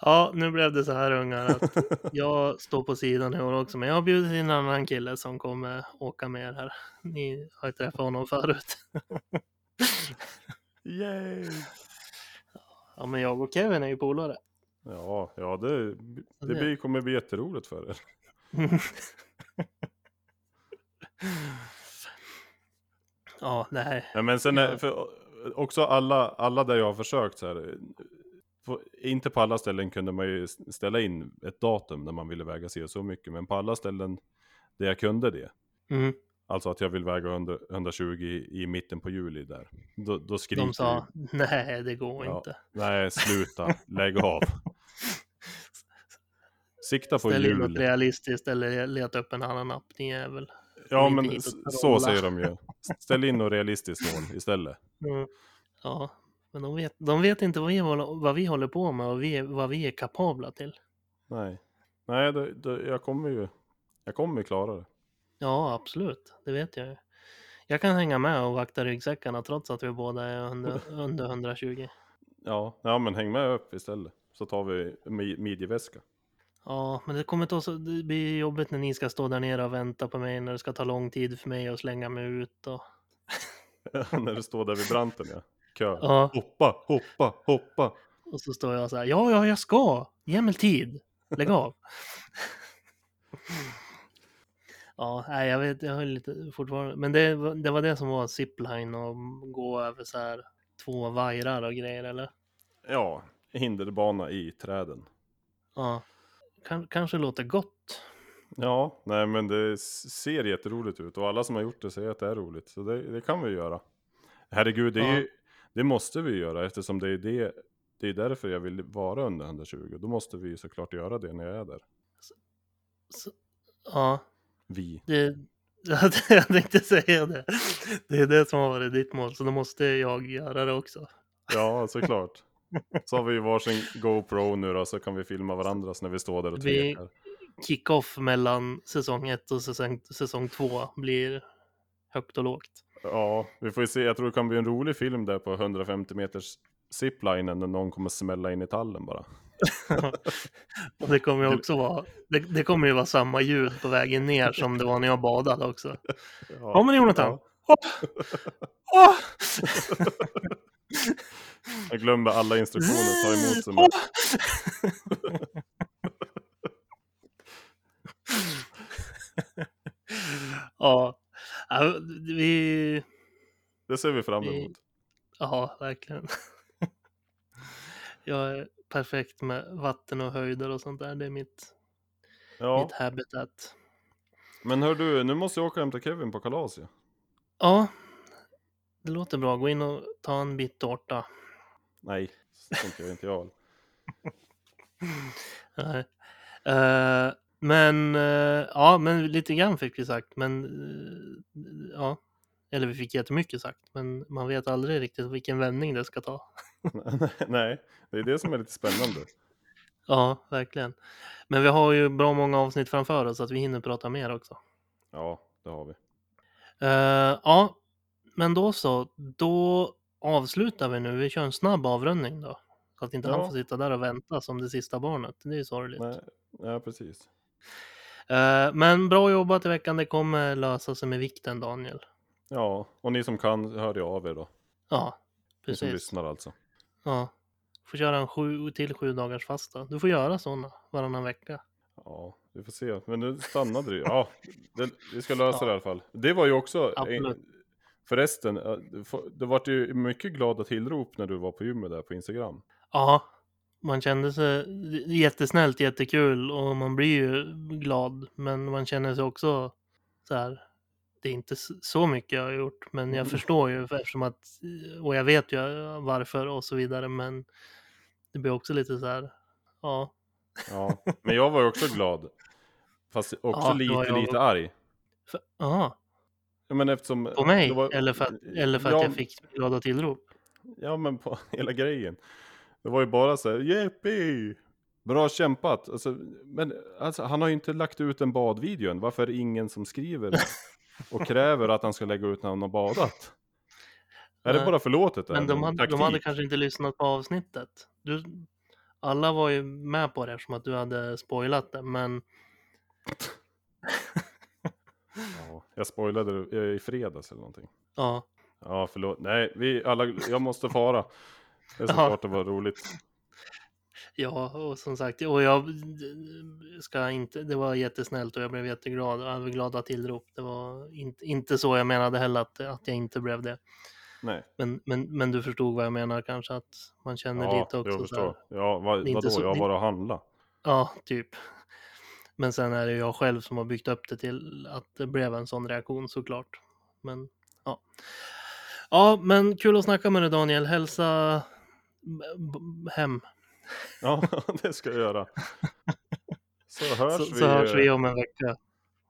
ja, nu blev det så här ungar att jag står på sidan i år också, men jag har bjudit in en annan kille som kommer åka med er här. Ni har ju träffat honom förut. [laughs] Yay! Ja, men jag och Kevin är ju polare. Ja, ja det, det blir, kommer bli jätteroligt för er. [laughs] ja, nej. Ja, men sen är, för också alla, alla där jag har försökt så här. på- Inte på alla ställen kunde man ju ställa in ett datum när man ville väga sig och så mycket. Men på alla ställen där jag kunde det. Mm. Alltså att jag vill väga 100, 120 i, i mitten på juli där. Då, då skriker De sa, ju, nej det går Ja. inte. nej sluta, lägg av. [laughs] Sikta på Ställ in något jul. realistiskt eller leta upp en annan app, ni är väl. Ja men så säger de ju. [laughs] Ställ in något realistiskt mål istället. Mm. Ja, men de vet, de vet inte vad vi, vad vi håller på med och vi, vad vi är kapabla till. Nej, nej då, då, jag kommer ju, jag kommer klara det. Ja, absolut. Det vet jag ju. Jag kan hänga med och vakta ryggsäckarna trots att vi båda är under, [laughs] under 120. Ja, ja men häng med upp istället. Så tar vi mi- midjeväska. Ja, men det kommer ta så, det blir jobbigt när ni ska stå där nere och vänta på mig när det ska ta lång tid för mig att slänga mig ut och... [laughs] När du står där vid branten ja. Kö. [laughs] Ja, Hoppa, hoppa, hoppa. och så står jag så här, ja, ja, jag ska, ge mig tid, lägg av. [laughs] ja, nej, jag vet, jag har lite fortfarande, men det, var- det var det som var zipline och gå över så här två vajrar och grejer, eller? Ja, hinderbana i träden. Ja, kan, kanske låter gott. Ja, nej men det ser jätteroligt ut och alla som har gjort det säger att det är roligt. Så det, det kan vi göra. Herregud, det, Ja. ju, det måste vi göra eftersom det är det det är därför jag vill vara under 120. Då måste vi såklart göra det när jag är där. Så, ja, Vi. det, [laughs] jag tänkte säga det. Det är det som har varit ditt mål, så då måste jag göra det också. Ja, såklart. Så har vi ju varsin GoPro nu då, så kan vi filma varandras när vi står där och tvekar. Kick-off mellan säsong 1 och säsong, säsong 2 blir högt och lågt. Ja, vi får ju se. Jag tror det kan bli en rolig film där på 150 meters ziplinen när någon kommer smälla in i tallen bara. [laughs] och det kommer ju också vara, det, det kommer ju vara samma ljud på vägen ner som det var när jag badade också. Ja, Ja men Jonathan! ja. Åh! [laughs] [laughs] Jag glömde alla instruktioner, ta emot med. [laughs] Ja, ja, vi... Det ser vi fram emot. Ja, verkligen. Jag är perfekt med vatten och höjder och sånt där. Det är mitt, Ja, mitt habitat. men hör du, nu måste jag åka och hämta Kevin på kalas ja. Ja, det låter bra. Gå in och ta en bit tårta. Nej, så tänker jag inte jag. [laughs] Nej. Eh, men eh, ja, men lite grann fick vi sagt. Men eh, ja, eller vi fick jättemycket sagt. Men man vet aldrig riktigt vilken vändning det ska ta. [laughs] Nej, det är det som är lite spännande. [laughs] Ja, verkligen. Men vi har ju bra många avsnitt framför oss så att vi hinner prata mer också. Ja, det har vi. Ja, men då så. Då avslutar vi nu. Vi kör en snabb avrundning då. Så att inte han Ja. får sitta där och vänta som det sista barnet. Det är ju sorgligt. Nej, ja, precis. Eh, men bra jobbat i veckan. Det kommer lösa sig med vikten Daniel. Ja, och ni som kan, hör ju av er då. Ja, Ni som precis. lyssnar alltså. Ja. Får köra en sju till sju dagars fasta. Du får göra sådana varannan vecka. Ja, vi får se. Men nu stannade ju. Ja, det, vi ska lösa Ja. det i alla fall. Det var ju också... Absolut. Förresten, det vart ju mycket glada tillrop när du var på gymmet där på Instagram. Ja, man kände sig jättesnällt, jättekul och man blir ju glad. Men man känner sig också så här. Det är inte så mycket jag har gjort, men jag Mm. förstår ju eftersom att och jag vet ju varför och så vidare. Men det blir också lite så här. Ja, Ja, men jag var ju också glad. Fast också Ja, lite, lite arg. Ja, men eftersom... på mig var- eller för att, eller för att ja, jag fick glada tillrop. Ja, men på [laughs] hela grejen. Det var ju bara så här, Jeppy! Bra kämpat! Alltså, men alltså, han har ju inte lagt ut en badvideo än. Varför är det ingen som skriver [laughs] och kräver att han ska lägga ut när han har badat? Är det bara förlåtet? Men de hade, de hade kanske inte lyssnat på avsnittet. Du, alla var ju med på det eftersom att du hade spoilat det, men [laughs] Ja, jag spoilade det i fredags eller någonting. ja. Ja, förlåt. Nej, vi alla, jag måste fara. Det är Ja. såklart det var roligt. Ja, och som sagt, och jag ska inte, det var jättesnällt och jag blev jätteglad, överglada tillrop. Det var inte, inte så jag menade heller att, att jag inte blev det. Nej. Men, men, men du förstod vad jag menar kanske, att man känner Ja, lite också jag så här, förstår. Ja, vad, vadå? så- Jag var och handla. Ja, typ. Men sen är det jag själv som har byggt upp det till att det blev en sån reaktion såklart. Men ja. Ja, men kul att snacka med dig Daniel. Hälsa hem. Ja, [laughs] det ska jag göra. [laughs] Så hörs Så, vi. så hörs vi om en vecka.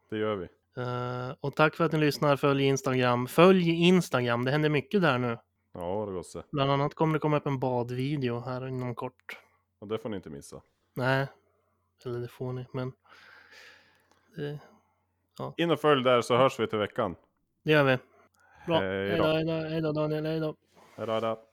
Det gör vi. Eh, och tack för att ni lyssnar. Följ Instagram. Följ Instagram. Det händer mycket där nu. Ja, det gosse. Bland annat kommer det komma upp en badvideo här inom kort. Och det får ni inte missa. Nej, eller det får ni, men det, In och följ där så hörs vi till veckan. det gör vi. Bra. Hej då. hej då, Daniel. Hej då, hej då.